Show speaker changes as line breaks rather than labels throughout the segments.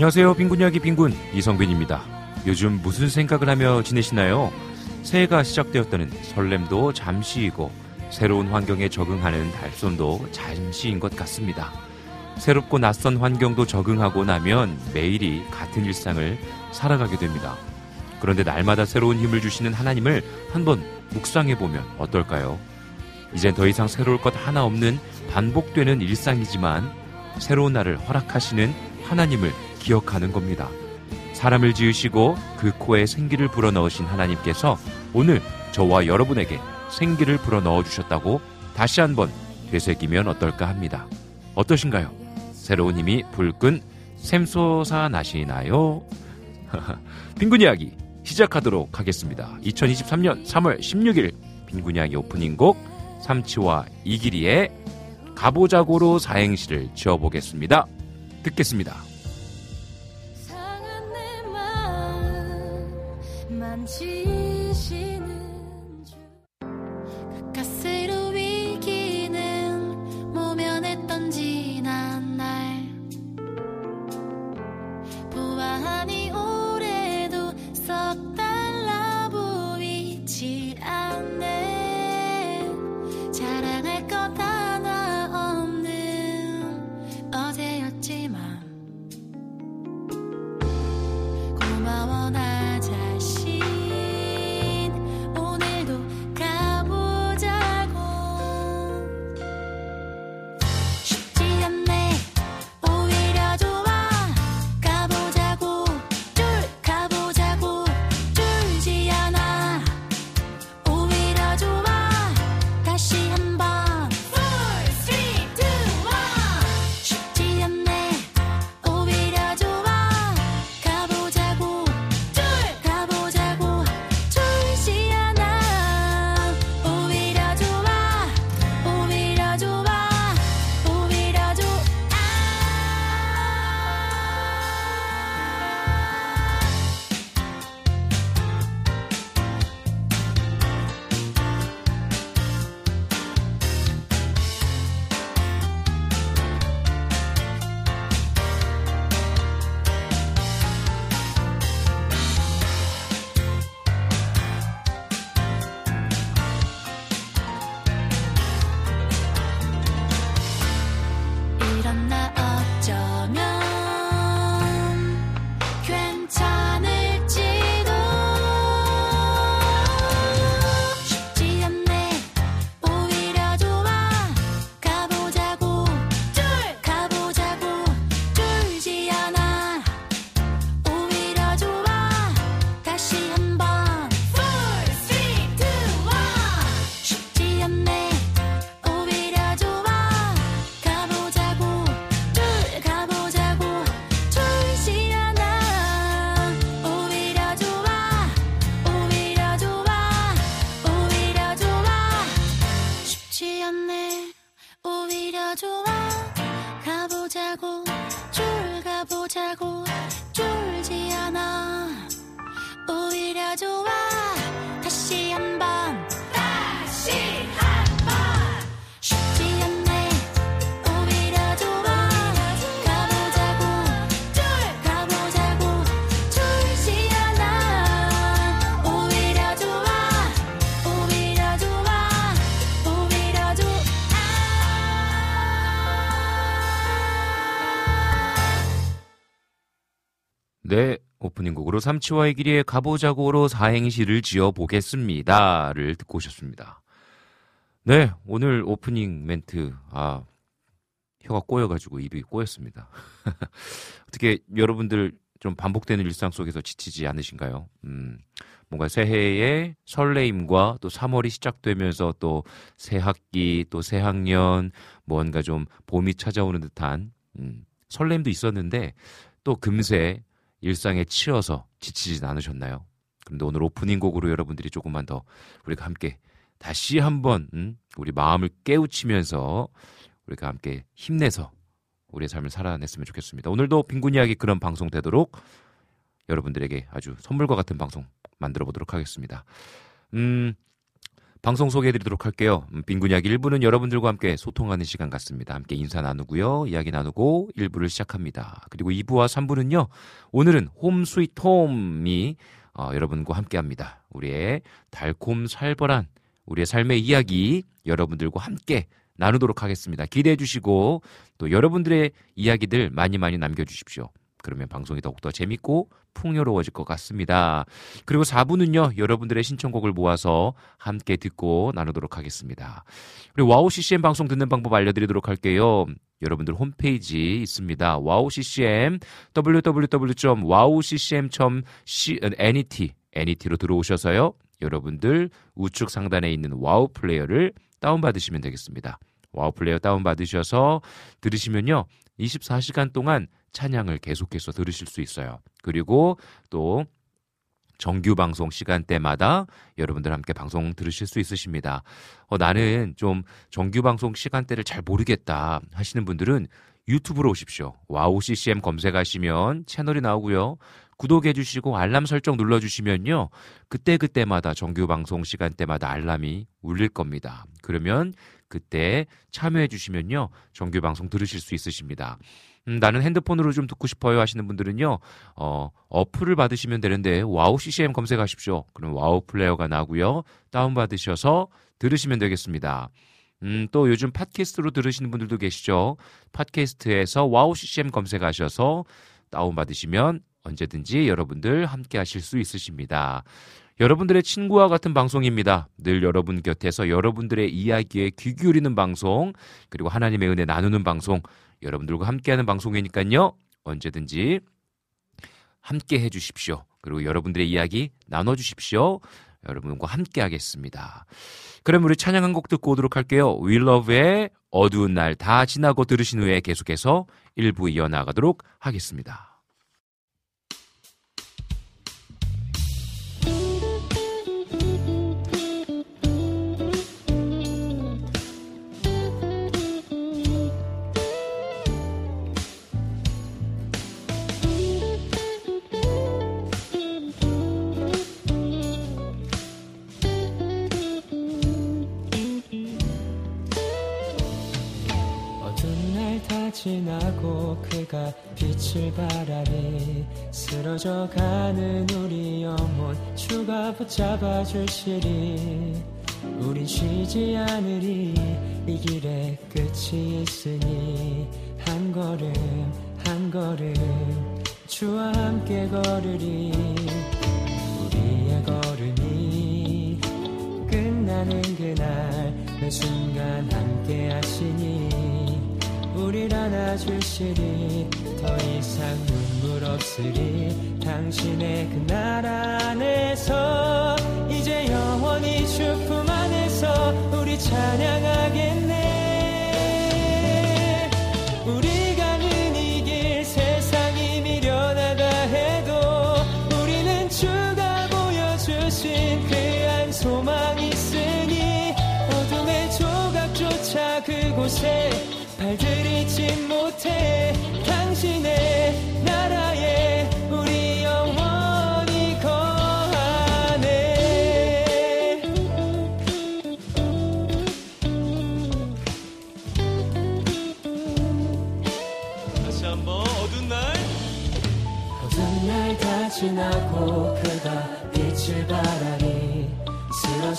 안녕하세요. 빈군 이야기 빈군 이성빈입니다. 요즘 무슨 생각을 하며 지내시나요? 새해가 시작되었다는 설렘도 잠시이고 새로운 환경에 적응하는 달손도 잠시인 것 같습니다. 새롭고 낯선 환경도 적응하고 나면 매일이 같은 일상을 살아가게 됩니다. 그런데 날마다 새로운 힘을 주시는 하나님을 한번 묵상해 보면 어떨까요? 이젠 더 이상 새로울 것 하나 없는 반복되는 일상이지만 새로운 날을 허락하시는 하나님을 기억하는 겁니다. 사람을 지으시고 그 코에 생기를 불어넣으신 하나님께서 오늘 저와 여러분에게 생기를 불어넣어 주셨다고 다시 한번 되새기면 어떨까 합니다. 어떠신가요? 새로운 힘이 불끈 샘솟아 나시나요? 빈군 이야기 시작하도록 하겠습니다. 2023년 3월 16일 빈군 이야기 오프닝 곡 삼치와 이기리의 가보자고로 사행시를 지어보겠습니다. 듣겠습니다.
마음
삼치와의 길이에 가보자고로 사행시를 지어 보겠습니다를 듣고 오셨습니다. 네, 오늘 오프닝 멘트 아 혀가 꼬여가지고 입이 꼬였습니다. 어떻게 여러분들 좀 반복되는 일상 속에서 지치지 않으신가요? 음, 뭔가 새해의 설레임과 또 3월이 시작되면서 또 새 학기 또 새 학년 뭔가 좀 봄이 찾아오는 듯한 음, 설렘도 있었는데 또 금세 일상에 치여서 지치진 않으셨나요? 그런데 오늘 오프닝 곡으로 여러분들이 조금만 더 우리가 함께 다시 한번 음, 우리 마음을 깨우치면서 우리가 함께 힘내서 우리의 삶을 살아냈으면 좋겠습니다. 오늘도 빈곤 이야기 그런 방송 되도록 여러분들에게 아주 선물과 같은 방송 만들어 보도록 하겠습니다. 음, 방송 소개해 드리도록 할게요. 음, 빈곤 이야기 1부는 여러분들과 함께 소통하는 시간 같습니다. 함께 인사 나누고요. 이야기 나누고 1부를 시작합니다. 그리고 2부와 3부는요. 오늘은 Home Sweet Home이 어, 여러분과 함께 합니다. 우리의 달콤 살벌한 우리의 삶의 이야기 여러분들과 함께 나누도록 하겠습니다. 기대해 주시고 또 여러분들의 이야기들 많이 많이 남겨 주십시오. 그러면 방송이 더욱더 재밌고 풍요로워질 것 같습니다. 그리고 4부는요, 여러분들의 신청곡을 모아서 함께 듣고 나누도록 하겠습니다. 그리고 와우 CCM 방송 듣는 방법 알려드리도록 할게요. 여러분들 홈페이지 있습니다. 와우 CCM www.wowccm.net NET로 들어오셔서요. 여러분들 우측 상단에 있는 와우 플레이어를 다운받으시면 되겠습니다. 와우 플레이어 다운받으셔서 들으시면요. 24시간 동안 찬양을 계속해서 들으실 수 있어요. 그리고 또 정규 방송 시간대마다 여러분들 함께 방송 들으실 수 있으십니다. 어, 나는 좀 정규 방송 시간대를 잘 모르겠다 하시는 분들은 유튜브로 오십시오. WOW CCM 검색하시면 채널이 나오고요. 구독해 주시고 알람 설정 눌러 주시면요. 그때그때마다 정규 방송 시간대마다 알람이 울릴 겁니다. 그러면 그때 참여해 주시면요. 정규 방송 들으실 수 있으십니다. 음, 나는 핸드폰으로 좀 듣고 싶어요 하시는 분들은요, 어, 어플을 받으시면 되는데, WOW CCM 검색하십시오. 그럼 WOW 플레이어가 나고요 다운받으셔서 들으시면 되겠습니다. 음, 또 요즘 팟캐스트로 들으시는 분들도 계시죠. 팟캐스트에서 WOW CCM 검색하셔서 다운받으시면 언제든지 여러분들 함께 하실 수 있으십니다. 여러분들의 친구와 같은 방송입니다. 늘 여러분 곁에서 여러분들의 이야기에 귀 기울이는 방송, 그리고 하나님의 은혜 나누는 방송, 여러분들과 함께하는 방송이니까요. 언제든지 함께 해주십시오. 그리고 여러분들의 이야기 나눠주십시오. 여러분과 함께 하겠습니다. 그럼 우리 찬양 한 곡 듣고 오도록 할게요. 윌러브의 어두운 날 다 지나고 들으신 후에 계속해서 1부 이어나가도록 하겠습니다.
그가 빛을 바라니 쓰러져 가는 우리 영혼 주가 붙잡아 주시리. 우린 쉬지 않으리. 이 길에 끝이 있으니 한 걸음 한 걸음 주와 함께 걸으리. 우리의 걸음이 끝나는 그날 매 순간 함께 하시니 우릴 안아주시리 더 이상 눈물 없으리 당신의 그날 안에서 이제 영원히 주품 안에서 우리 찬양하겠네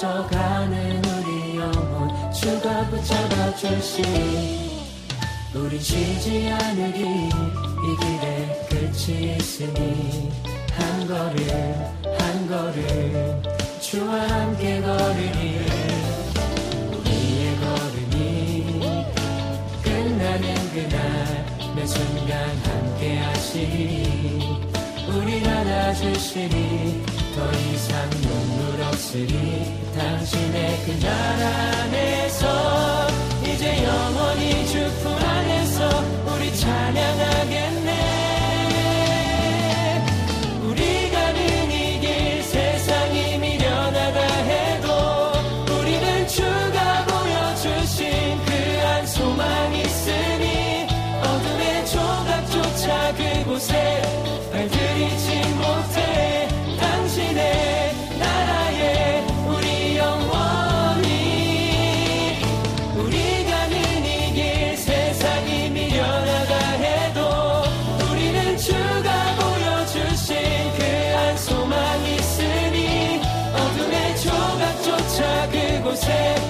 쓰러져가는 우리 영혼 주가 붙잡아 주시니 우린 쉬지 않으리. 이 길에 끝이 있으니 한한 걸음 한 걸음 주와 함께 걸으니 우리의 걸음이 끝나는 그날 매 순간 함께 하시니 우리 안아주시니 더 이상 눈물 없으리 당신의 그 나라 안에서 이제 영원히 주품 안에서 우리 찬양하겠네 그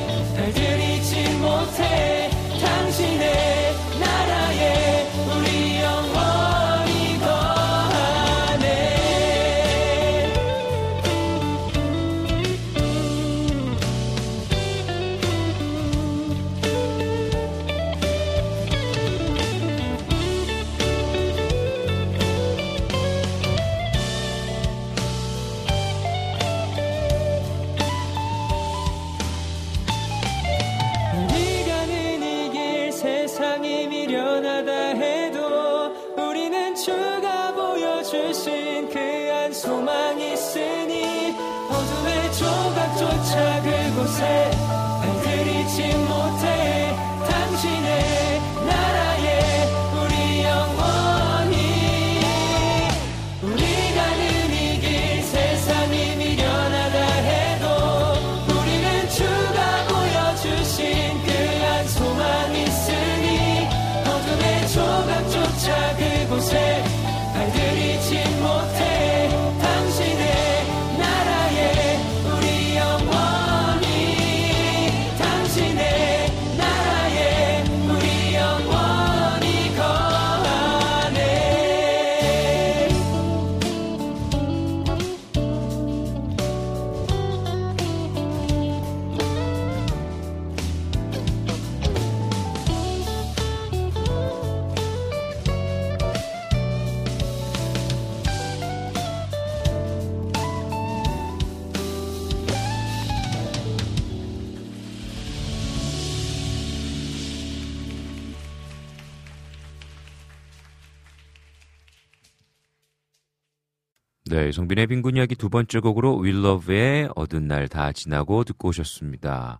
네,
성빈의 빈곤 이야기 두 번째 곡으로 윌러브의 어두운 날 다 지나고 듣고 오셨습니다.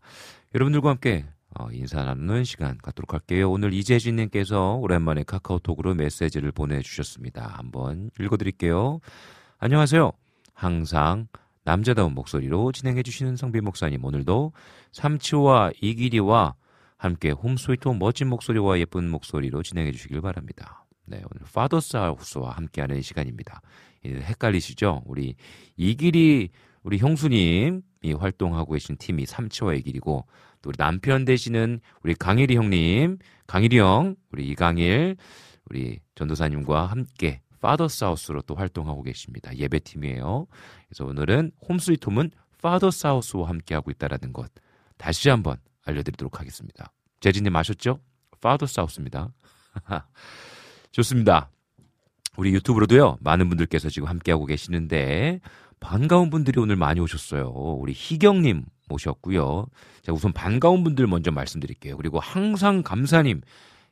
여러분들과 함께 어, 인사 나누는 시간 갖도록 할게요. 오늘 이재진님께서 오랜만에 카카오톡으로 메시지를 보내주셨습니다. 한번 읽어드릴게요. 안녕하세요. 항상 남자다운 목소리로 진행해주시는 성빈 목사님 오늘도 삼치와 이기리와 함께 홈스위트 멋진 목소리와 예쁜 목소리로 진행해주시길 바랍니다. 네, 오늘 파더스 하우스와 함께하는 시간입니다. 예, 헷갈리시죠? 우리 이기리 우리 형수님이 활동하고 계신 팀이 삼치와 이기리고 또 우리 남편 되시는 우리 강일이 형님, 강일이 형, 우리 이강일, 우리 전도사님과 함께 Father's House로 또 활동하고 계십니다. 예배팀이에요. 그래서 오늘은 홈스위트홈은 파더스 하우스와 함께하고 있다라는 것 다시 한번 알려드리도록 하겠습니다. 재진님 아셨죠? Father's House입니다. 좋습니다. 우리 유튜브로도요, 많은 분들께서 지금 함께하고 계시는데, 반가운 분들이 오늘 많이 오셨어요. 우리 희경님 오셨고요. 자, 우선 반가운 분들 먼저 말씀드릴게요. 그리고 항상 감사님.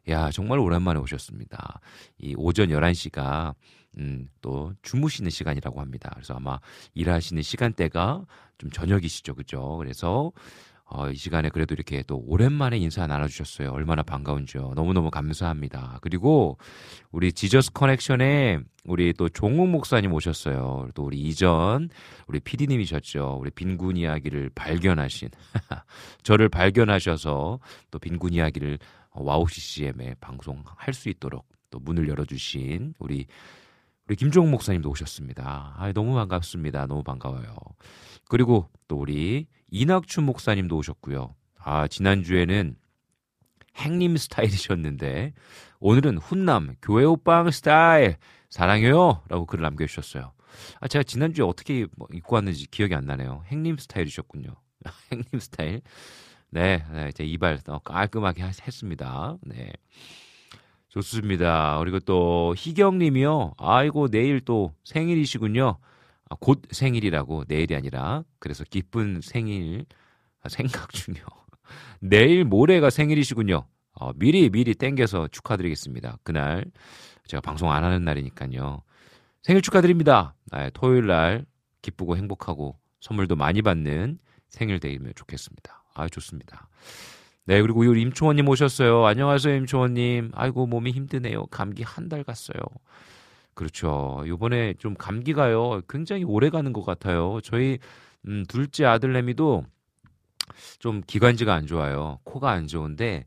야, 정말 오랜만에 오셨습니다. 이 오전 11시가, 음, 또 주무시는 시간이라고 합니다. 그래서 아마 일하시는 시간대가 좀 저녁이시죠. 그죠? 그래서 어, 이 시간에 그래도 이렇게 또 오랜만에 인사 나눠주셨어요. 얼마나 반가운지요. 너무너무 감사합니다. 그리고 우리 Jesus Connection에 우리 또 종욱 목사님 오셨어요. 또 우리 이전 우리 PD님이셨죠. 우리 빈군 이야기를 발견하신 저를 발견하셔서 또 빈군 이야기를 WOW CCM에 방송할 수 있도록 또 문을 열어주신 우리 우리 김종욱 목사님도 오셨습니다. 아, 너무 반갑습니다. 너무 반가워요. 그리고 또 우리 이낙춘 목사님도 오셨고요. 아, 지난주에는 행님 스타일이셨는데 오늘은 훈남 교회 오빵 스타일 사랑해요 라고 글을 남겨주셨어요. 아, 제가 지난주에 어떻게 뭐 입고 왔는지 기억이 안 나네요. 행님 스타일이셨군요. 행님 스타일. 네, 네, 제 이발 어, 깔끔하게 하- 했습니다. 네. 좋습니다. 그리고 또 희경님이요. 아이고 내일 또 생일이시군요. 아, 곧 생일이라고 내일이 아니라 그래서 기쁜 생일 아, 생각 중요. 내일 모레가 생일이시군요. 어, 미리 미리 땡겨서 축하드리겠습니다. 그날 제가 방송 안 하는 날이니까요. 생일 축하드립니다. 아, 토요일 날 기쁘고 행복하고 선물도 많이 받는 생일 되면 좋겠습니다. 아 좋습니다. 네 그리고 우리 임초원님 오셨어요. 안녕하세요 임초원님. 아이고 몸이 힘드네요. 감기 한 달 갔어요. 그렇죠. 요번에 좀 감기가요 굉장히 오래 가는 것 같아요. 저희 음, 둘째 아들내미도 좀 기관지가 안 좋아요. 코가 안 좋은데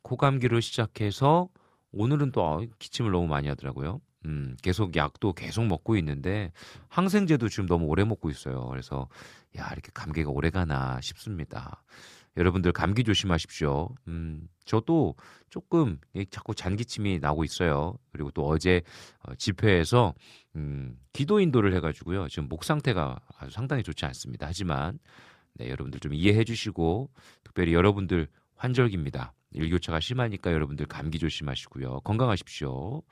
코감기로 시작해서 오늘은 또 아, 기침을 너무 많이 하더라고요. 음, 계속 약도 계속 먹고 있는데 항생제도 지금 너무 오래 먹고 있어요. 그래서 야 이렇게 감기가 오래 가나 싶습니다. 여러분들 감기 조심하십시오. 음, 저도 조금 이 자꾸 잔기침이 나고 있어요. 그리고 또 어제 어, 집회에서 음, 기도 인도를 해가지고요. 지금 목 상태가 아주 상당히 좋지 않습니다. 하지만 네, 여러분들 좀 이해해 주시고 특별히 여러분들 환절기입니다. 일교차가 심하니까 여러분들 감기 조심하시고요. 건강하십시오.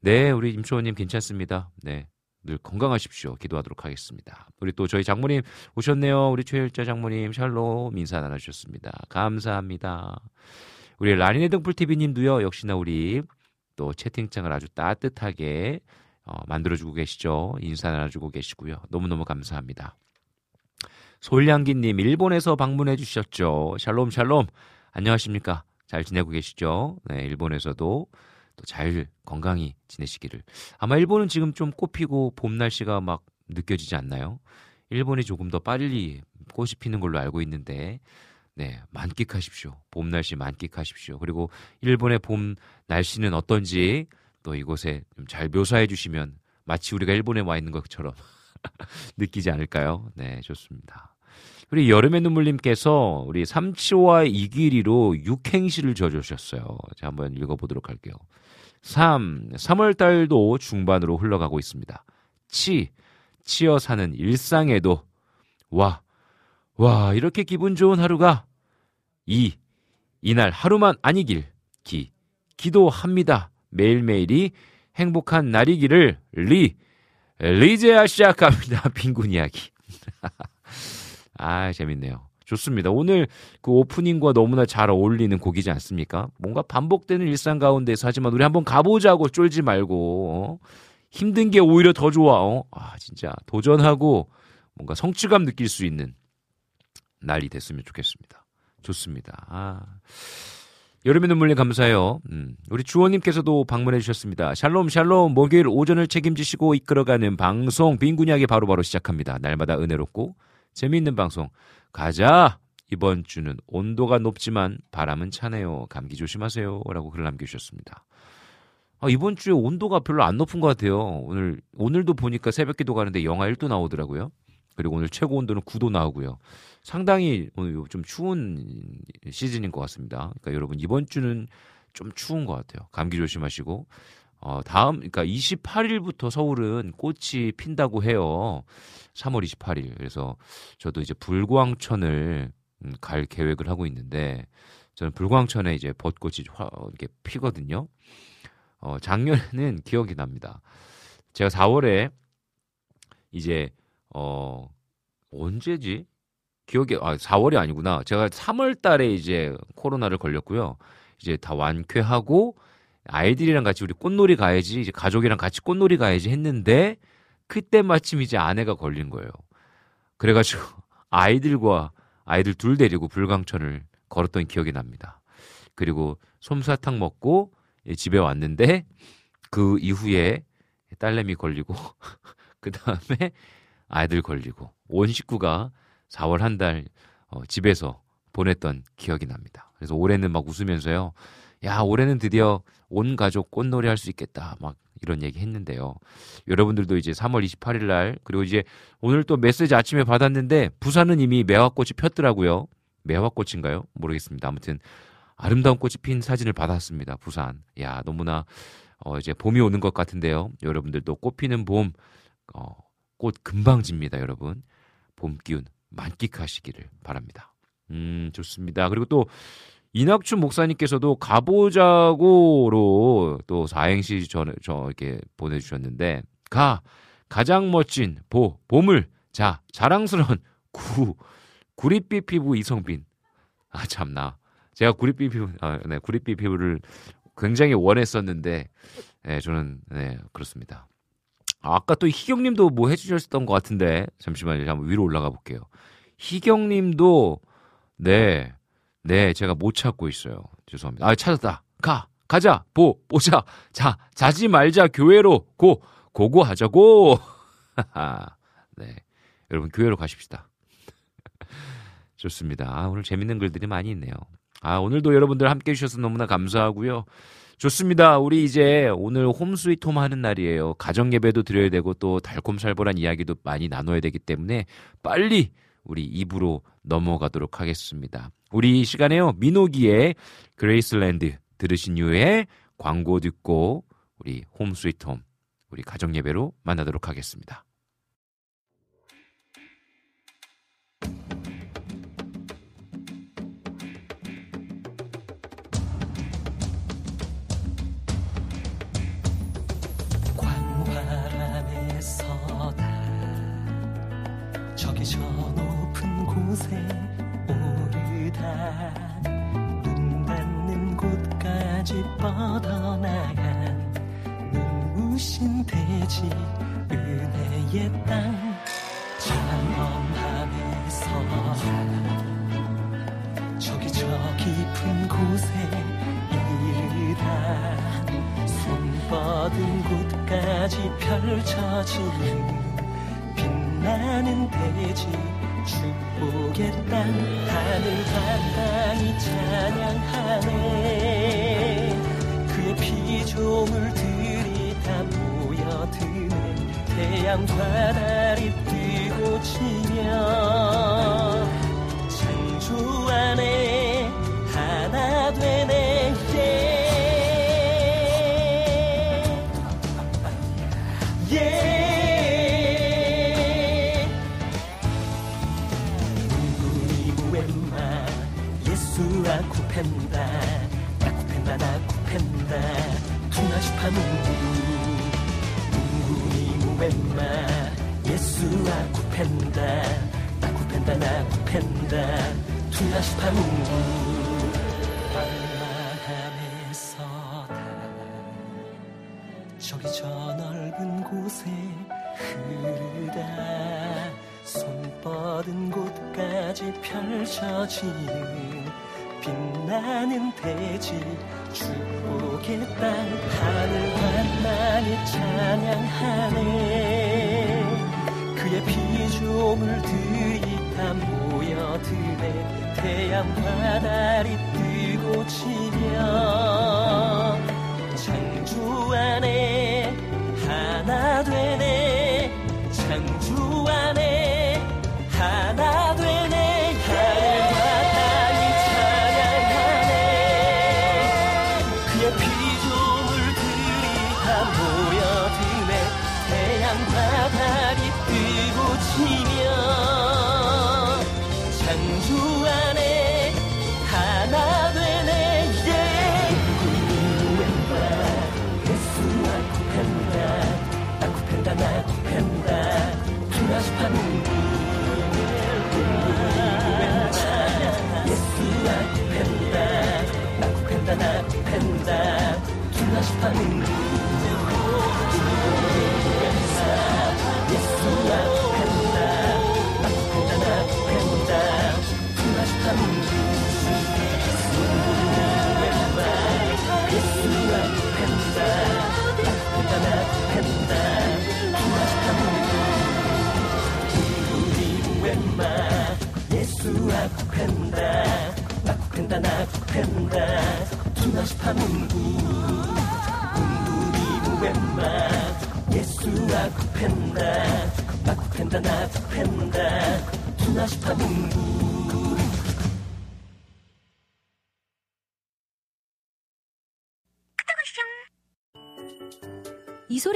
네, 우리 임초원님 괜찮습니다. 네, 늘 건강하십시오. 기도하도록 하겠습니다. 우리 또 저희 장모님 오셨네요. 우리 최일자 장모님 샬롬 인사 나눠주셨습니다. 감사합니다. 우리 라니네 등불 TV님도요. 역시나 우리 또 채팅창을 아주 따뜻하게 어, 만들어주고 계시죠. 인사 나눠주고 계시고요. 너무너무 감사합니다. 솔량기님 일본에서 방문해 주셨죠. 샬롬 샬롬 안녕하십니까? 잘 지내고 계시죠? 네, 일본에서도 또 잘 건강히 지내시기를. 아마 일본은 지금 좀 꽃피고 봄 날씨가 막 느껴지지 않나요? 일본이 조금 더 빨리 꽃이 피는 걸로 알고 있는데, 네, 만끽하십시오. 봄 날씨 만끽하십시오. 그리고 일본의 봄 날씨는 어떤지 또 이곳에 좀잘 묘사해 주시면 마치 우리가 일본에 와 있는 것처럼 느끼지 않을까요? 네, 좋습니다. 우리 여름의 눈물님께서 우리 삼치와 이기리로 육행시를 지어주셨어요. 자, 한번 읽어보도록 할게요. 3. 3월 달도 중반으로 흘러가고 있습니다. 치. 치어 사는 일상에도 와. 와, 이렇게 기분 좋은 하루가 2. 이날 하루만 아니길 기. 기도합니다. 매일매일이 행복한 날이기를 리. 리제야 시작합니다. 빈곤 이야기. 아, 재밌네요. 좋습니다. 오늘 그 오프닝과 너무나 잘 어울리는 곡이지 않습니까? 뭔가 반복되는 일상 가운데서 하지만 우리 한번 가보자고 쫄지 말고 어? 힘든 게 오히려 더 좋아. 어? 아 진짜 도전하고 뭔가 성취감 느낄 수 있는 날이 됐으면 좋겠습니다. 좋습니다. 아. 여름의 눈물님 감사해요. 음, 우리 주원님께서도 방문해 주셨습니다. 샬롬 샬롬 목요일 오전을 책임지시고 이끌어가는 방송 빈군이야기 바로바로 시작합니다. 날마다 은혜롭고 재미있는 방송 가자. 이번 주는 온도가 높지만 바람은 차네요. 감기 조심하세요. 라고 글을 남겨주셨습니다. 아, 이번 주에 온도가 별로 안 높은 것 같아요. 오늘, 오늘도 보니까 새벽 기도 가는데 영하 1도 나오더라고요. 그리고 오늘 최고 온도는 9도 나오고요. 상당히 오늘 좀 추운 시즌인 것 같습니다. 그러니까 여러분 이번 주는 좀 추운 것 같아요. 감기 조심하시고. 어, 다음, 그러니까 28일부터 서울은 꽃이 핀다고 해요. 3월 28일. 그래서 저도 이제 불광천을 음, 갈 계획을 하고 있는데 저는 불광천에 이제 벚꽃이 화, 이렇게 피거든요. 어, 작년에는 기억이 납니다. 제가 4월에 이제 어 언제지? 기억이 아 4월이 아니구나. 제가 3월 달에 이제 코로나를 걸렸고요. 이제 다 완쾌하고 아이들이랑 같이 우리 꽃놀이 가야지 이제 가족이랑 같이 꽃놀이 가야지 했는데 그때 마침 이제 아내가 걸린 거예요. 그래가지고 아이들과 아이들 둘 데리고 불광천을 걸었던 기억이 납니다. 그리고 솜사탕 먹고 집에 왔는데 그 이후에 딸내미 걸리고 그 다음에 아이들 걸리고 온 식구가 4월 한달 어, 집에서 보냈던 기억이 납니다. 그래서 올해는 막 웃으면서요. 야, 올해는 드디어 온 가족 꽃놀이 할 수 있겠다. 막 이런 얘기 했는데요. 여러분들도 이제 3월 28일 날 그리고 이제 오늘 또 메시지 아침에 받았는데 부산은 이미 매화꽃이 폈더라고요. 매화꽃인가요? 모르겠습니다. 아무튼 아름다운 꽃이 핀 사진을 받았습니다. 부산. 야, 너무나 어 이제 봄이 오는 것 같은데요. 여러분들도 꽃 피는 봄 어, 꽃 금방 집니다, 여러분. 봄 기운 만끽하시기를 바랍니다. 음, 좋습니다. 그리고 또 이낙춘 목사님께서도 가보자고로 또 사행시 전에 저 이렇게 보내주셨는데 가 가장 멋진 보 봄을 자 자랑스러운 구 구릿빛 피부 이성빈 아 참나 제가 구릿빛 피부 아, 네 구릿빛 피부를 굉장히 원했었는데 네 저는 네 그렇습니다. 아, 아까 또 희경님도 뭐 해주셨던 것 같은데 잠시만요 한번 위로 올라가 볼게요. 희경님도 네 네, 제가 못 찾고 있어요. 죄송합니다. 아, 찾았다. 가, 가자, 보, 보자. 자, 자지 말자, 교회로, 고, 고고 하자고. 네. 여러분, 교회로 가십시다. 좋습니다. 아, 오늘 재밌는 글들이 많이 있네요. 아, 오늘도 여러분들 함께 해주셔서 너무나 감사하고요. 좋습니다. 우리 이제 오늘 홈스위트 홈 하는 날이에요. 가정 예배도 드려야 되고 또 달콤살벌한 이야기도 많이 나눠야 되기 때문에 빨리 우리 2부로 넘어가도록 하겠습니다. 우리 이 시간에요. 민호기의 Graceland 들으신 이후에 광고 듣고 우리 Home Sweet Home 우리 가정 예배로 만나도록 하겠습니다.
곳에 오르다 눈 닿는 곳까지 뻗어나간 눈부신 대지 은혜의 땅 찬범함에서다 저기 저 깊은 곳에 이르다 손 뻗은 곳까지 펼쳐지는 빛나는 대지 축복의 땅 하늘과 땅이 찬양하네. 그의 피조물 들이 다 모여드네 태양과 달이 뜨고 지며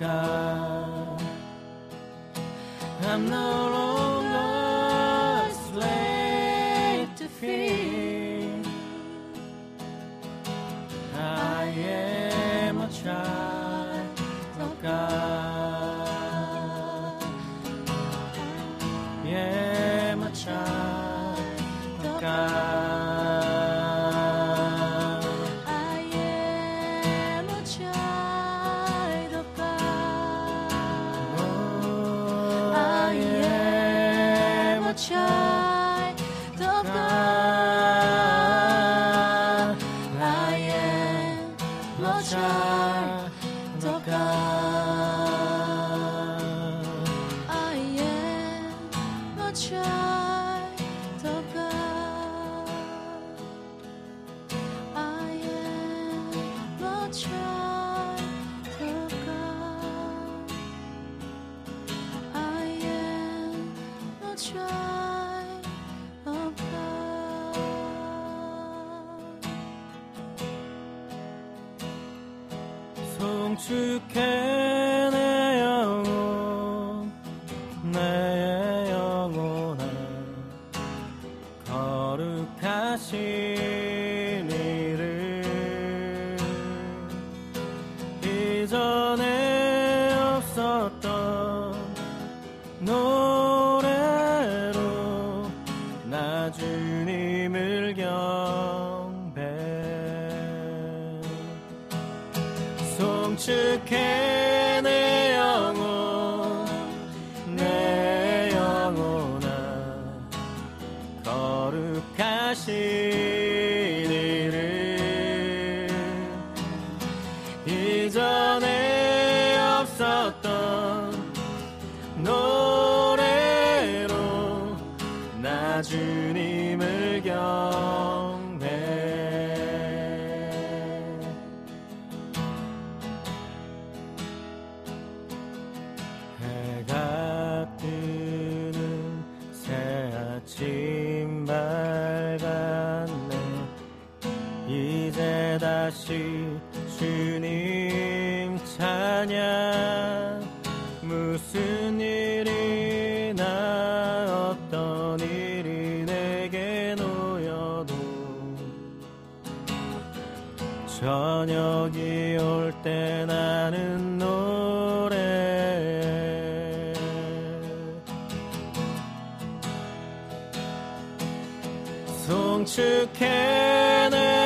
sky.
송축해 내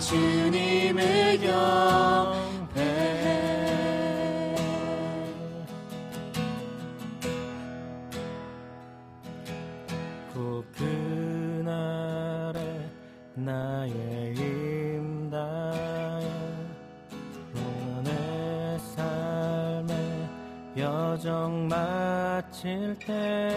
주님을 경배해 고픈 아래 나의 임다한 오늘 삶의 여정 마칠 때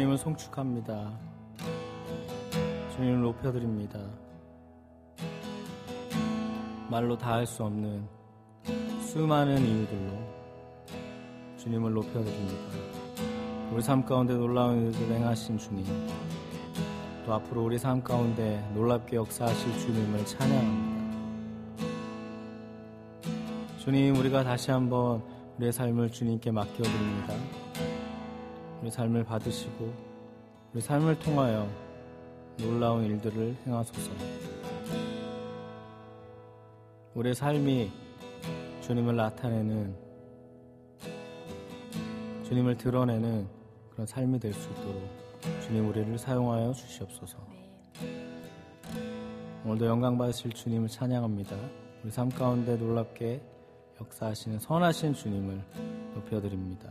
주님을 송축합니다. 주님을 높여드립니다. 말로 다 할 수 없는 수많은 이유들로 주님을 높여드립니다. 우리 삶 가운데 놀라운 일을 행하신 주님, 또 앞으로 우리 삶 가운데 놀랍게 역사하실 주님을 찬양합니다. 주님, 우리가 다시 한번 우리의 삶을 주님께 맡겨드립니다. 우리 삶을 받으시고 우리 삶을 통하여 놀라운 일들을 행하소서. 우리의 삶이 주님을 나타내는 주님을 드러내는 그런 삶이 될 수 있도록 주님 우리를 사용하여 주시옵소서. 오늘도 영광 받으실 주님을 찬양합니다. 우리 삶 가운데 놀랍게 역사하시는 선하신 주님을 높여드립니다.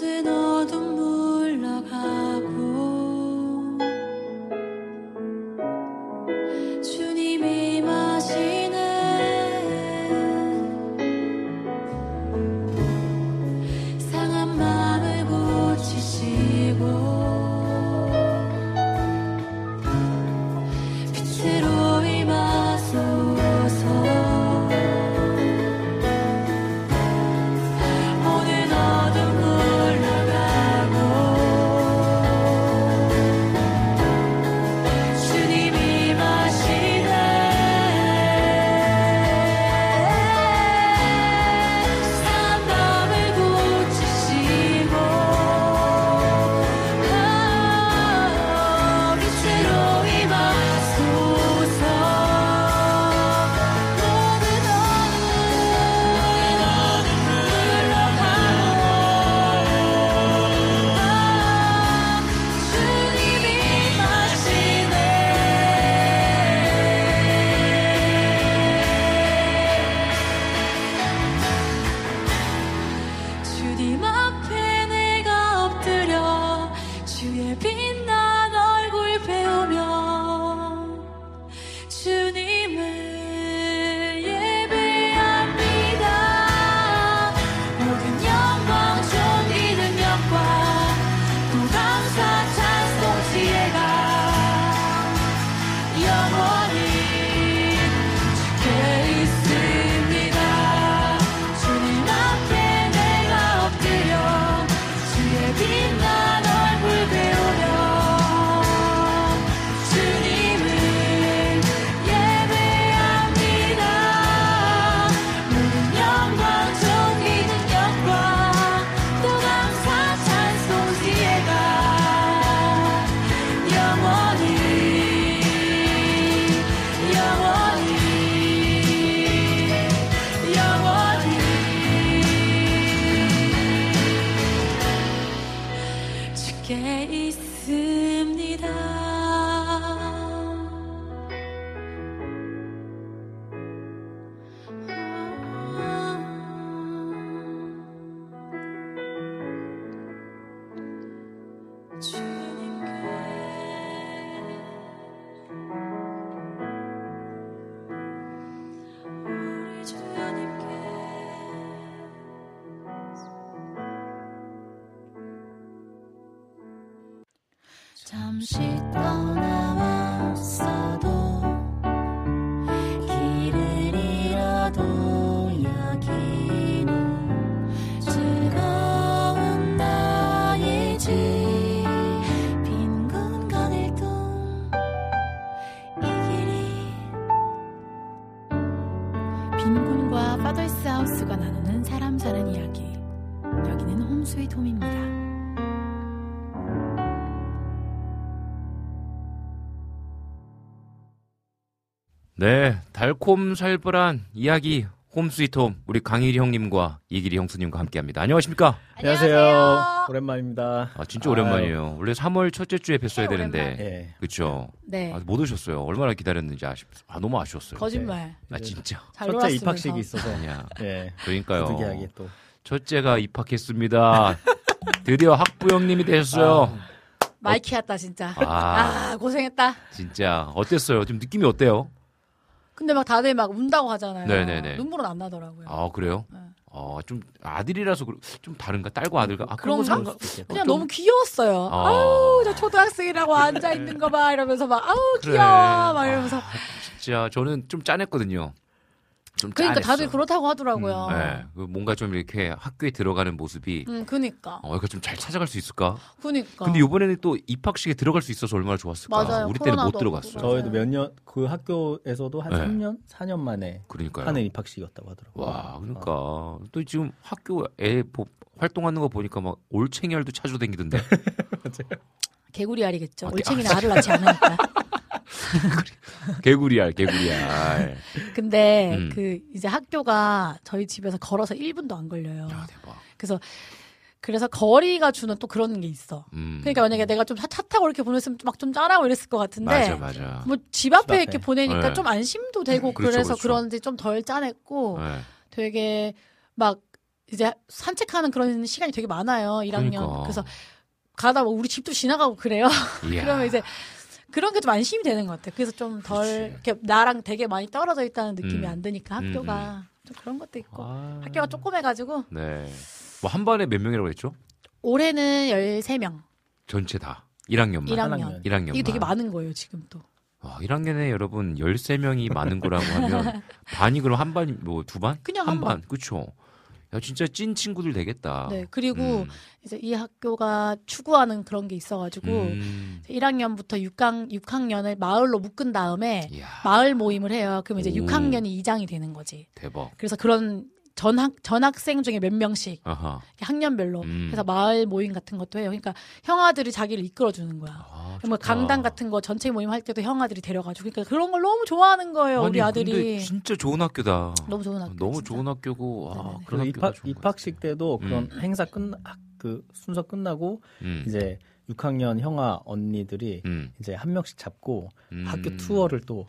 golden
네, 달콤 살벌한 이야기 홈스위트홈 우리 강일이 형님과 이길이 형수님과 함께합니다. 안녕하십니까?
안녕하세요. 오랜만입니다.
아 진짜 오랜만이에요. 원래 3월 첫째 주에 뵀어야 되는데,
예.
그렇죠.
네.
아, 못 오셨어요. 얼마나 기다렸는지 아쉽. 아 너무 아쉬웠어요.
거짓말.
아 진짜.
잘
첫째
놀았으면서.
입학식이 있어서
아니야.
예.
그러니까요.
부득이하게 또
첫째가 입학했습니다. 드디어 학부 형님이 되셨어요.
마이키였다 진짜.
아.
아 고생했다.
진짜 어땠어요? 지금 느낌이 어때요?
근데 막 다들 막 운다고 하잖아요.
네네네.
눈물은 안 나더라고요.
아 그래요?
네.
어좀 아들이라서 그러- 좀 다른가? 딸과 아들과 아
그런가?
그런 거 상관-
그냥
좀-
너무 귀여웠어요.
아.
아우 저 초등학생이라고 앉아 있는 거 봐 이러면서 막 아우
그래.
귀여워 막 이러면서
아, 진짜 저는 좀 짠했거든요. 좀
그러니까
짠했어.
다들 그렇다고 하더라고요.
네, 그 뭔가 좀 이렇게 학교에 들어가는 모습이
음 그니까
어 이거 좀 잘 찾아갈 수 있을까?
그니까.
근데 이번에는 또 입학식에 들어갈 수 있어서 얼마나 좋았을까?
맞아요.
우리 때는 못
코로나도
들어갔어요.
없고.
저희도 몇 년 그 학교에서도 한
네.
3년, 4년 만에
그러니까요.
하는 입학식이었다고 하더라고요.
와, 그러니까 또 지금 학교 애 보- 활동하는 거 보니까 막 올챙이 알도 찾아 다니던데.
개구리 알이겠죠.
아,
올챙이는 알을 낳지 않으니까.
개구리알, 개구리알.
근데
음.
그 이제 학교가 저희 집에서 걸어서 1분도 안 걸려요.
야, 대박.
그래서 그래서 거리가 주는 또 그런 게 있어.
음.
그러니까 만약에 내가 좀 차 타고 이렇게 보냈으면 막좀 짠하고 이랬을 것 같은데
맞아, 맞아.
뭐 집 앞에
집 앞에.
이렇게 보내니까
네.
좀 안심도 되고
그렇죠,
그래서
그렇죠.
그런지 좀덜 짠했고
네.
되게 막 이제 산책하는 그런 시간이 되게 많아요. 1학년.
그러니까.
그래서 가다 뭐 우리 집도 지나가고 그래요. 그러면 이제 그런 게 좀 안심이 되는 것 같아요. 그래서 좀 덜. 이렇게 나랑 되게 많이 떨어져 있다는 느낌이
음.
안 드니까
음,
학교가 좀 그런 것도 있고
아.
학교가 조그매가지고
네. 뭐 한 반에 몇 명이라고 했죠?
올해는 13명,
전체 다. 1학년만.
1학년.
1학년만.
이게 되게 많은 거예요 지금 또.
아, 1학년에 여러분 13명이 많은 거라고 하면 반이 그럼 한 반이 뭐두 반?
그냥 한한
반. 그쵸 야 진짜 찐 친구들 되겠다.
네 그리고
음.
이제 이 학교가 추구하는 그런 게 있어가지고
음.
1학년부터 6학, 6학년을 마을로 묶은 다음에
이야,
마을 모임을 해요. 그럼 이제
오.
6학년이 이장이 되는 거지.
대박.
그래서 그런 전학 전학생 중에 몇 명씩
아하.
학년별로
음.
그래서 마을 모임 같은 것도 해요. 그러니까 형아들이 자기를 이끌어 주는 거야.
아,
뭐. 강당 같은 거 전체 모임 할 때도 형아들이 데려가지고 그러니까 그런 걸 너무 좋아하는 거예요. 우리
아니,
아들이
근데 진짜 좋은 학교다.
너무 좋은 학교.
너무
진짜.
좋은 학교고 와,
네네네.
그런
그래서
학교가
입학, 입학식. 때도 그런
음.
행사 끝나 그 순서 끝나고
음.
이제 6학년 형아 언니들이
음.
이제 한 명씩 잡고
음.
학교 투어를 또.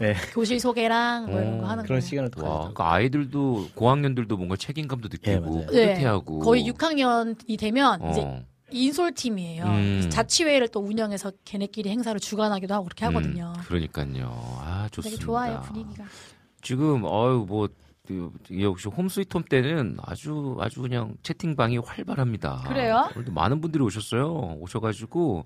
네,
교실 소개랑 뭐 이런 거
어,
하는
그런
거.
시간을 또
와, 그러니까 아이들도 고학년들도 뭔가 책임감도
예,
느끼고
맞아요.
네.
뿌듯해하고
거의 6학년이 되면 이제
어.
인솔팀이에요.
음.
자치회를 또 운영해서 걔네끼리 행사를 주관하기도 하고 그렇게 하거든요.
음, 그러니까요. 아, 좋습니다.
되게 좋아요 분위기가.
지금 어유 뭐 그, 역시 홈스위트홈 때는 아주 아주 그냥 채팅방이 활발합니다.
그래요?
오늘도 많은 분들이 오셨어요. 오셔가지고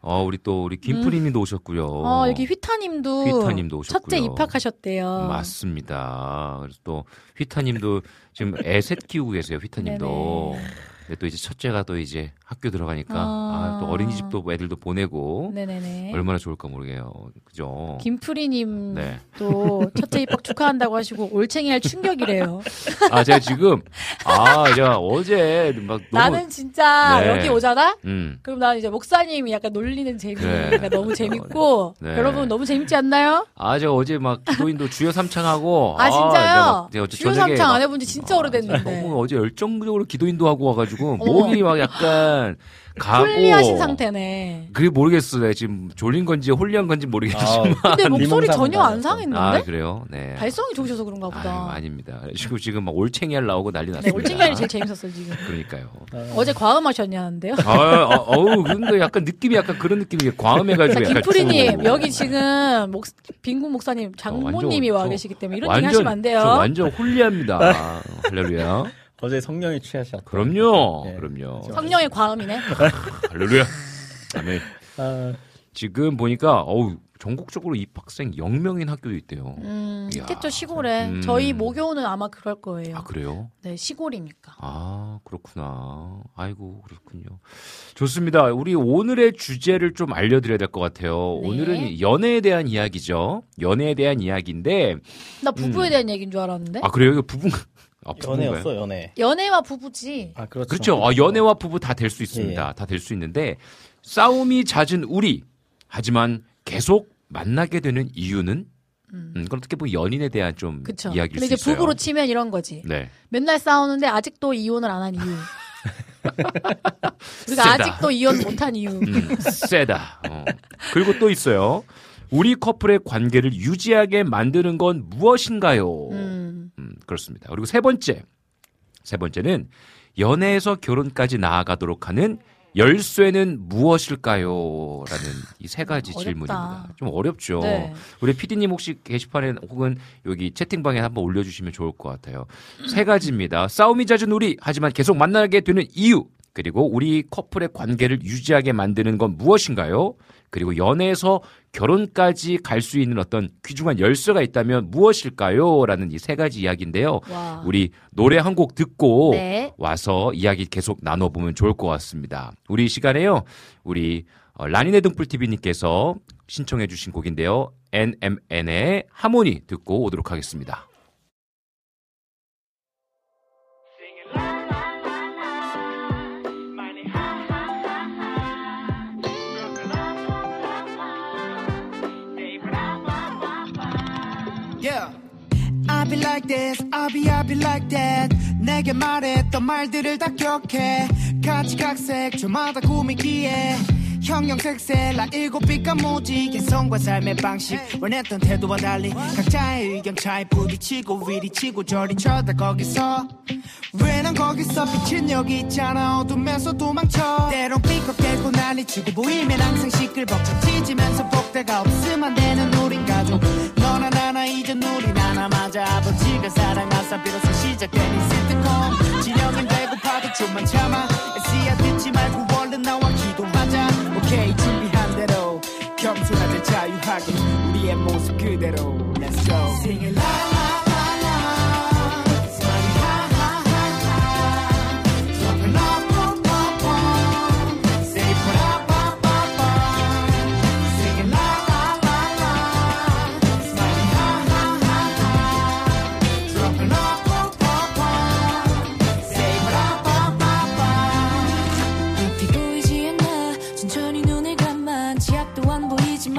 어 우리 또 우리 김프리님도 오셨고요.
어 여기 휘타님도,
휘타님도 오셨고요.
첫째 입학하셨대요.
맞습니다. 그래서 또 휘타님도 지금 애셋 키우고 계세요. 휘타님도.
네네.
근데 또 이제 첫째가 또 이제 학교 들어가니까
아.
아, 또 어린이집도 애들도 보내고
네네네.
얼마나 좋을까 모르게요. 그죠?
김프리님
네.
또 첫째 입학 축하한다고 하시고 올챙이 할 충격이래요.
아 제가 지금 아 제가 어제 막 너무
나는 진짜
네.
여기 오잖아.
음.
그럼 나는 이제 목사님이 약간 놀리는 재미가
그래.
너무 재밌고
네.
여러분 너무 재밌지 않나요?
아 제가 어제 막 기도인도 주여 삼창하고
아 진짜요?
어, 제가 어제 주여
삼창
막-
안 해본 지 진짜
아,
오래됐는데
너무 어제 열정적으로 기도인도 하고 와가지고
어머.
목이 막 약간 가고
holy하신 상태네.
그게 모르겠어. 내가 지금 졸린 건지 holy한 건지 모르겠지만.
근데 목소리 전혀 안. 상했는데?
아 그래요? 네.
발성이 좋으셔서 그런가 보다.
아유, 아닙니다. 지금 지금 막 올챙이알 나오고 난리
네,
났습니다.
올챙이알이 제일 재밌었어요 지금.
그러니까요.
어제 과음하셨냐는데요.
아, 아, 어우, 근데 약간 느낌이 약간 그런 느낌이 과음해가지고 약간
김프리님
좀-
여기 지금 목, 빈국 목사님 장모님이
어, 완전
와
저-
계시기 때문에 이런 얘기 하시면 안 돼요.
저 완전 홀리합니다. 할렐루야.
어제 성령이 취하셨다.
그럼요.
네.
그럼요.
성령의 과음이네.
할렐루야. 아멘.
아,
지금 보니까 어우 전국적으로 입학생 0명인 학교도 있대요.
음,
이야.
있겠죠 시골에.
음.
저희 모교는 아마 그럴 거예요.
아 그래요?
네 시골이니까.
아 그렇구나. 아이고 그렇군요. 좋습니다. 우리 오늘의 주제를 좀 알려드려야 될 것 같아요.
네.
오늘은 연애에 대한 이야기죠. 연애에 대한 이야기인데
나 부부에
음.
대한 얘기인 줄 알았는데.
아 그래요? 이거 부부 아?
연애였어, 연애.
연애와 부부지.
아, 그렇죠.
그렇죠. 아, 연애와 부부 다 될수
예,
있습니다. 다될 수 있는데 싸움이 잦은 우리 하지만 계속 만나게 되는 이유는 음, 그럼 어떻게 보면 연인에 대한 좀
그쵸.
이야기일
근데
수
이제
있어요.
부부로 치면 이런 거지.
네.
맨날 싸우는데 아직도 이혼을 안 한 이유. 우리가
세다.
아직도 이혼 못한 이유.
음, 세다. 어. 그리고 또 있어요. 우리 커플의 관계를 유지하게 만드는 건 무엇인가요?
음.
음, 그렇습니다. 그리고 세 번째. 세 번째는 연애에서 결혼까지 나아가도록 하는 열쇠는 무엇일까요? 라는 이 세 가지
어렵다.
질문입니다. 좀 어렵죠.
네.
우리 PD님 혹시 게시판에 혹은 여기 채팅방에 한번 올려주시면 좋을 것 같아요. 세 가지입니다. 싸움이 잦은 우리, 하지만 계속 만나게 되는 이유, 그리고 우리 커플의 관계를 유지하게 만드는 건 무엇인가요? 그리고 연애에서 결혼까지 갈 수 있는 어떤 귀중한 열쇠가 있다면 무엇일까요? 라는 이 세 가지 이야기인데요.
와.
우리 노래 한 곡 듣고
네.
와서 이야기 계속 나눠보면 좋을 것 같습니다. 우리 이 시간에요. 우리 어, 라니네 등불TV님께서 신청해 주신 곡인데요. NMN의 하모니 듣고 오도록 하겠습니다.
Be like this, I be, I be like that. 내게 말했던 말들을 다 기억해. 가지각색, 저마다 꾸미기에. 형형색색, 나 일곱 빛과 모지. 개성과 삶의 방식, 원했던 태도와 달리. 각자의 의견 차이 부딪히고, 위리 치고, 저리 쳐다 거기서. 왜 난 거기서 빛은 여기 있잖아. 어둠에서 도망쳐. 때론 삐걱대고 난리치고, 보이면 항상 시끌벅적 찢으면서 복대가 없으면 안 되는 우린 가족. 나나 이제 우리 나나 맞아. 아버지가 사랑하사 비로소 시작된 이 시트콤 진영은 배고파도 좀만 참아. 애쓰야 듣지 말고 얼른 나와 기도하자. 오케이 준비한 대로. 겸손하자 자유하게 우리의 모습 그대로. Let's go. Sing it la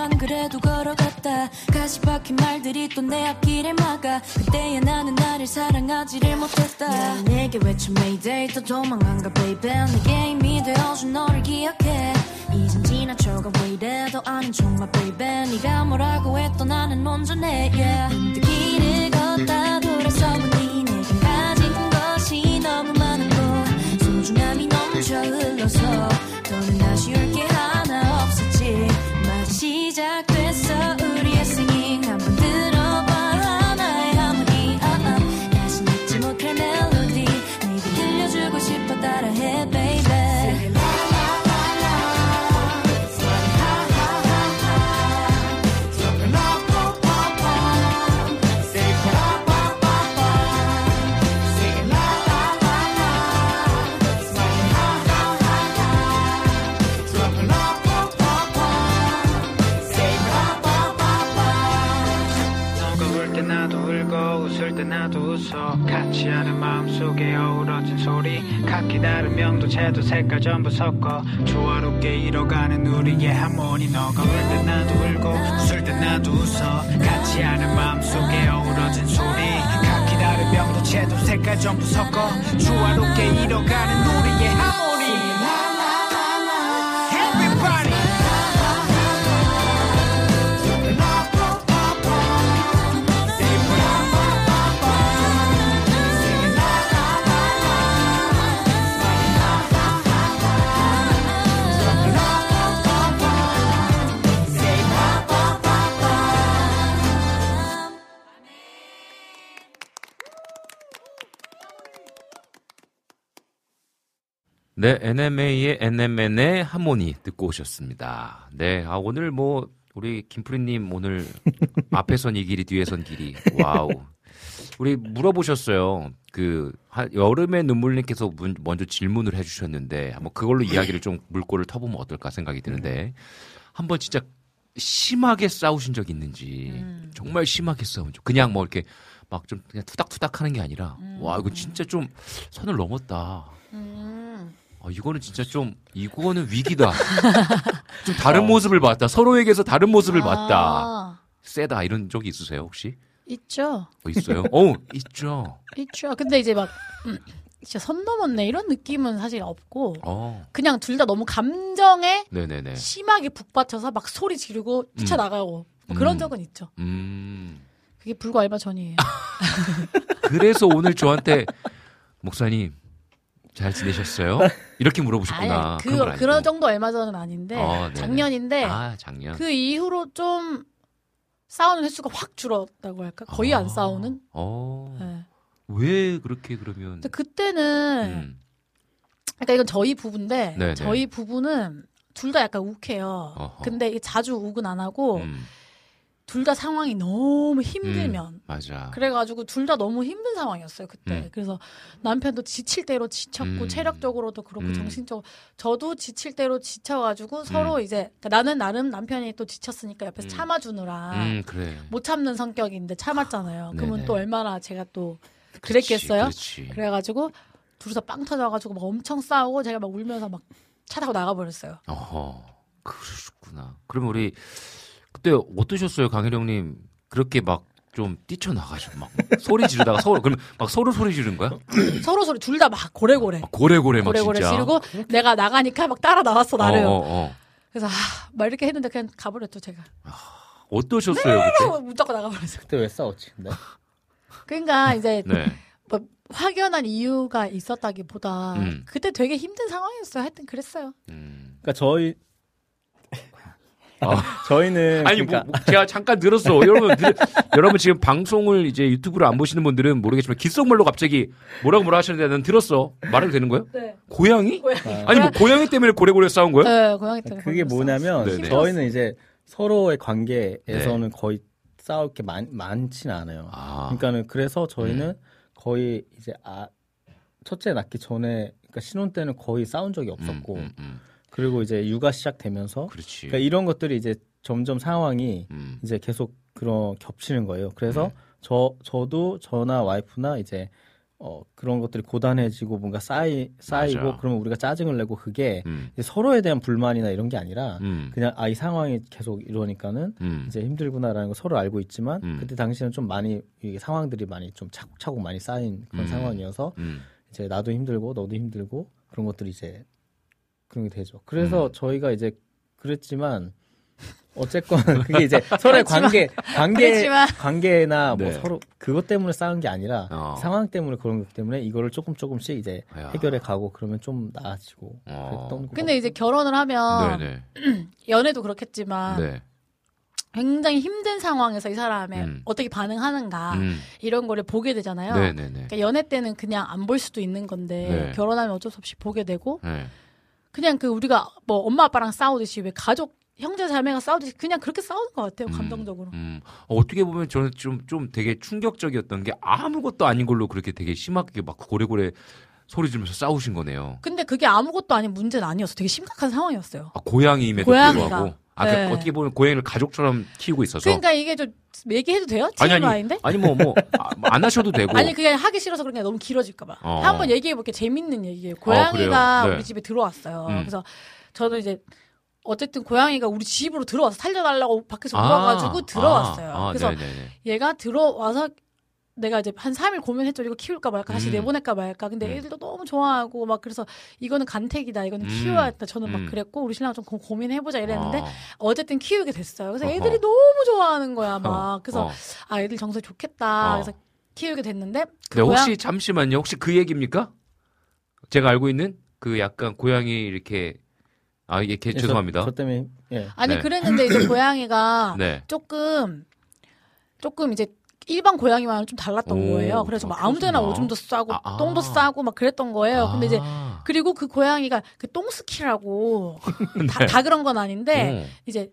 보이지만 그래도 걸어갔다. 가시 박힌 말들이 또 내 앞길을 막아. 그때야 나는 나를 사랑하지를 못했다. 내게 외쳐 Mayday? 또 도망간가 baby? 내게 이미 되어준 너를 기억해. 이젠 지나쳐가 왜 이래도 아는 척마 baby? 네가 뭐라고 해도 나는 온전해 yeah. 길을 걷다 돌아서
웃어 같이 하는 마음속에 어우러진 소리. 각기 다른 명도체도 색깔 전부 섞어 조화롭게 이뤄가는 우리의 하모니. 너가 울 때 나도 울고 웃을 때 나도 웃어. 같이 하는 마음속에 어우러진 소리. 각기 다른 명도체도 색깔 전부 섞어 조화롭게 이뤄가는 우리의 하모니
네, NMA의 NMN의 하모니 듣고 오셨습니다. 네, 아, 오늘 뭐, 우리 김프리님 오늘 앞에선 이 길이, 뒤에선 길이. wow. 우리 물어보셨어요. 그, 하- 여름의 눈물님께서 문- 먼저 질문을 해주셨는데, 한번 그걸로 이야기를 좀 물꼬를 터보면 어떨까 생각이 드는데, 한번 진짜 심하게 싸우신 적 있는지, 정말 심하게 싸운 적, 그냥 뭐 이렇게 막 좀 그냥 투닥투닥 하는 게 아니라, 와, 이거 진짜 좀 선을 넘었다. 아, 이거는 진짜 좀 이거는 위기다. 좀 다른 모습을 봤다. 서로에게서 다른 모습을 봤다.
아,
세다 이런 적이 있으세요 혹시?
있죠.
어, 있어요? 어 있죠.
있죠. 근데 이제 막 음, 진짜 선 넘었네 이런 느낌은 사실 없고
어
그냥 둘 다 너무 감정에
네네네.
심하게 북받쳐서 막 소리 지르고 뛰쳐나가고 뭐 그런
음.
적은 있죠.
음
그게 불과 얼마 전이에요.
그래서 오늘 저한테 목사님 잘 지내셨어요? 이렇게 물어보셨구나.
아니,
그.
그런 정도 얼마 전은 아닌데
어.
작년인데
아 작년.
그 이후로 좀 싸우는 횟수가 확 줄었다고 할까? 거의 안
아,
싸우는.
어.
네.
왜 그렇게 그러면?
근데 그때는
음.
그러니까 이건 저희 부부인데
네네.
저희 부부는 둘 다 약간 욱해요.
어허.
근데 자주 욱은 안 하고
음,
둘 다 상황이 너무 힘들면
음, 맞아.
그래가지고 둘 다 너무 힘든 상황이었어요 그때.
음.
그래서 남편도 지칠 대로 지쳤고
음.
체력적으로도 그렇고
음.
정신적으로 저도 지칠 대로 지쳐가지고 서로 이제 그러니까 나는 나름 남편이 또 지쳤으니까 옆에서
음.
참아주느라
음 그래.
못 참는 성격인데 참았잖아요. 그러면
네네.
또 얼마나 제가 또 그랬겠어요.
그렇지. 그렇지.
그래가지고 둘이서 빵 터져가지고 막 엄청 싸우고 제가 막 울면서 막 차 타고 나가버렸어요.
어허, 그러셨구나. 그럼 우리 그때 어떠셨어요, 강혜령님? 그렇게 막 좀 뛰쳐나가지고 막 소리 지르다가 서로 그럼 막 서로 소리 지른 거야?
서로 소리 둘 다 막 고래고래.
막 고래고래 막
고래고래
진짜.
지르고 내가 나가니까 막 따라 나왔어 나를.
어, 어, 어.
그래서 아, 막 이렇게 했는데 그냥 가버렸죠 제가.
어떠셨어요 그때?
무조건 나가버렸어요.
그때 왜 싸웠지? 근데
그러니까 이제
네.
뭐 확연한 이유가 있었다기보다
음.
그때 되게 힘든 상황이었어요. 하여튼 그랬어요.
음.
그러니까 저희
아.
저희는
아니
그러니까
뭐, 뭐 제가 잠깐 들었어. 여러분 들- 여러분 지금 방송을 이제 유튜브로 안 보시는 분들은 모르겠지만 귓속말로 갑자기 뭐라고 뭐라 하시는데 난 들었어. 말해도 되는 거예요?
네.
고양이?
고양이.
아니 뭐 고양이 때문에 고래고래 싸운 거예요?
네, 고양이 때문에.
그게. 뭐냐면
네네.
저희는 이제 서로의 관계에서는 거의 싸울 게 많, 많지는 않아요.
아.
그러니까는 그래서 저희는 거의 이제 아 첫째 낳기 전에 그러니까 신혼 때는 거의 싸운 적이 없었고
음, 음, 음.
그리고 이제 육아 시작되면서
그렇지.
그러니까 이런 것들이 이제 점점 상황이
음.
이제 계속 그런 겹치는 거예요. 그래서
음.
저 저도 저나 와이프나 이제 어 그런 것들이 고단해지고 뭔가 쌓이 쌓이고
맞아.
그러면 우리가 짜증을 내고 그게
음.
서로에 대한 불만이나 이런 게 아니라
음.
그냥 아 이 상황이 계속 이러니까는
음.
이제 힘들구나라는 걸 서로 알고 있지만
음.
그때 당시에는 좀 많이 이게 상황들이 많이 좀 차곡차곡 많이 쌓인 그런
음.
상황이어서
음.
이제 나도 힘들고 너도 힘들고 그런 것들이 이제 그런 게 되죠. 그래서
음.
저희가 이제 그랬지만 어쨌건 그게 이제 서로의 관계 관계
그렇지만-
관계나 뭐
네.
서로 그것 때문에 싸운 게 아니라
어.
상황 때문에 그런 것 때문에 이거를 조금 조금씩 이제
야.
해결해 가고 그러면 좀 나아지고
어.
그랬던 거.
근데 이제 결혼을 하면
네네.
연애도 그렇겠지만
네.
굉장히 힘든 상황에서 이 사람의
음.
어떻게 반응하는가
음.
이런 거를 보게 되잖아요.
네네네.
그러니까 연애 때는 그냥 안 볼 수도 있는 건데
네.
결혼하면 어쩔 수 없이 보게 되고
네.
그냥 그 우리가 뭐 엄마 아빠랑 싸우듯이 왜 가족 형제 자매가 싸우듯이 그냥 그렇게 싸우는 것 같아요 감정적으로.
음, 어, 어떻게 보면 저는 좀, 좀 되게 충격적이었던 게 아무것도 아닌 걸로 그렇게 되게 심하게 막 고래고래 소리 지르면서 싸우신 거네요.
근데 그게 아무것도 아닌 문제는 아니었어. 되게 심각한 상황이었어요.
아, 고양이 임에도
고양이가.
불구하고. 아, 그
네.
어떻게 보면 고양이를 가족처럼 키우고 있어서.
그러니까 이게 좀 얘기해도 돼요?
아니, 아니,
TMI인데?
아니, 뭐, 뭐, 아, 안 하셔도 되고.
아니 그게 하기 싫어서 그런 게 너무 길어질까봐.
어.
한번 얘기해 볼게 재밌는 얘기예요.
그래요?
고양이가
네.
우리 집에 들어왔어요.
음.
그래서 저는 이제 어쨌든 고양이가 우리 집으로 들어와서 살려달라고 밖에서
아,
물어가지고 들어왔어요.
아, 아,
그래서
네네네.
얘가 들어와서 내가 이제 한 3일 고민했죠. 이거 키울까 말까, 다시
음.
내보낼까 말까. 근데
음.
애들도 너무 좋아하고 막 그래서 이거는 간택이다. 이거는
음.
키워야 겠다. 저는 막
음.
그랬고 우리 신랑 좀 고- 고민해 보자 이랬는데
아.
어쨌든 키우게 됐어요. 그래서
어허.
애들이 너무 좋아하는 거야 막.
어,
그래서
어.
아 애들 정서 좋겠다.
어.
그래서 키우게 됐는데 그
네, 혹시
고양-
잠시만요. 혹시 그 얘기입니까? 제가 알고 있는 그 약간 고양이 이렇게 아 이게 개-
예, 저-
죄송합니다.
저, 때문에 예.
아니
네.
그랬는데 이제 고양이가
네.
조금 조금 이제 일반 고양이와는 좀 달랐던
오,
거예요. 그래서 막 아무데나
그렇구나.
오줌도 싸고
아, 아.
똥도 싸고 막 그랬던 거예요. 근데 이제
아.
그리고 그 고양이가 그 똥스키라고 다,
네.
다 그런 건 아닌데
어.
이제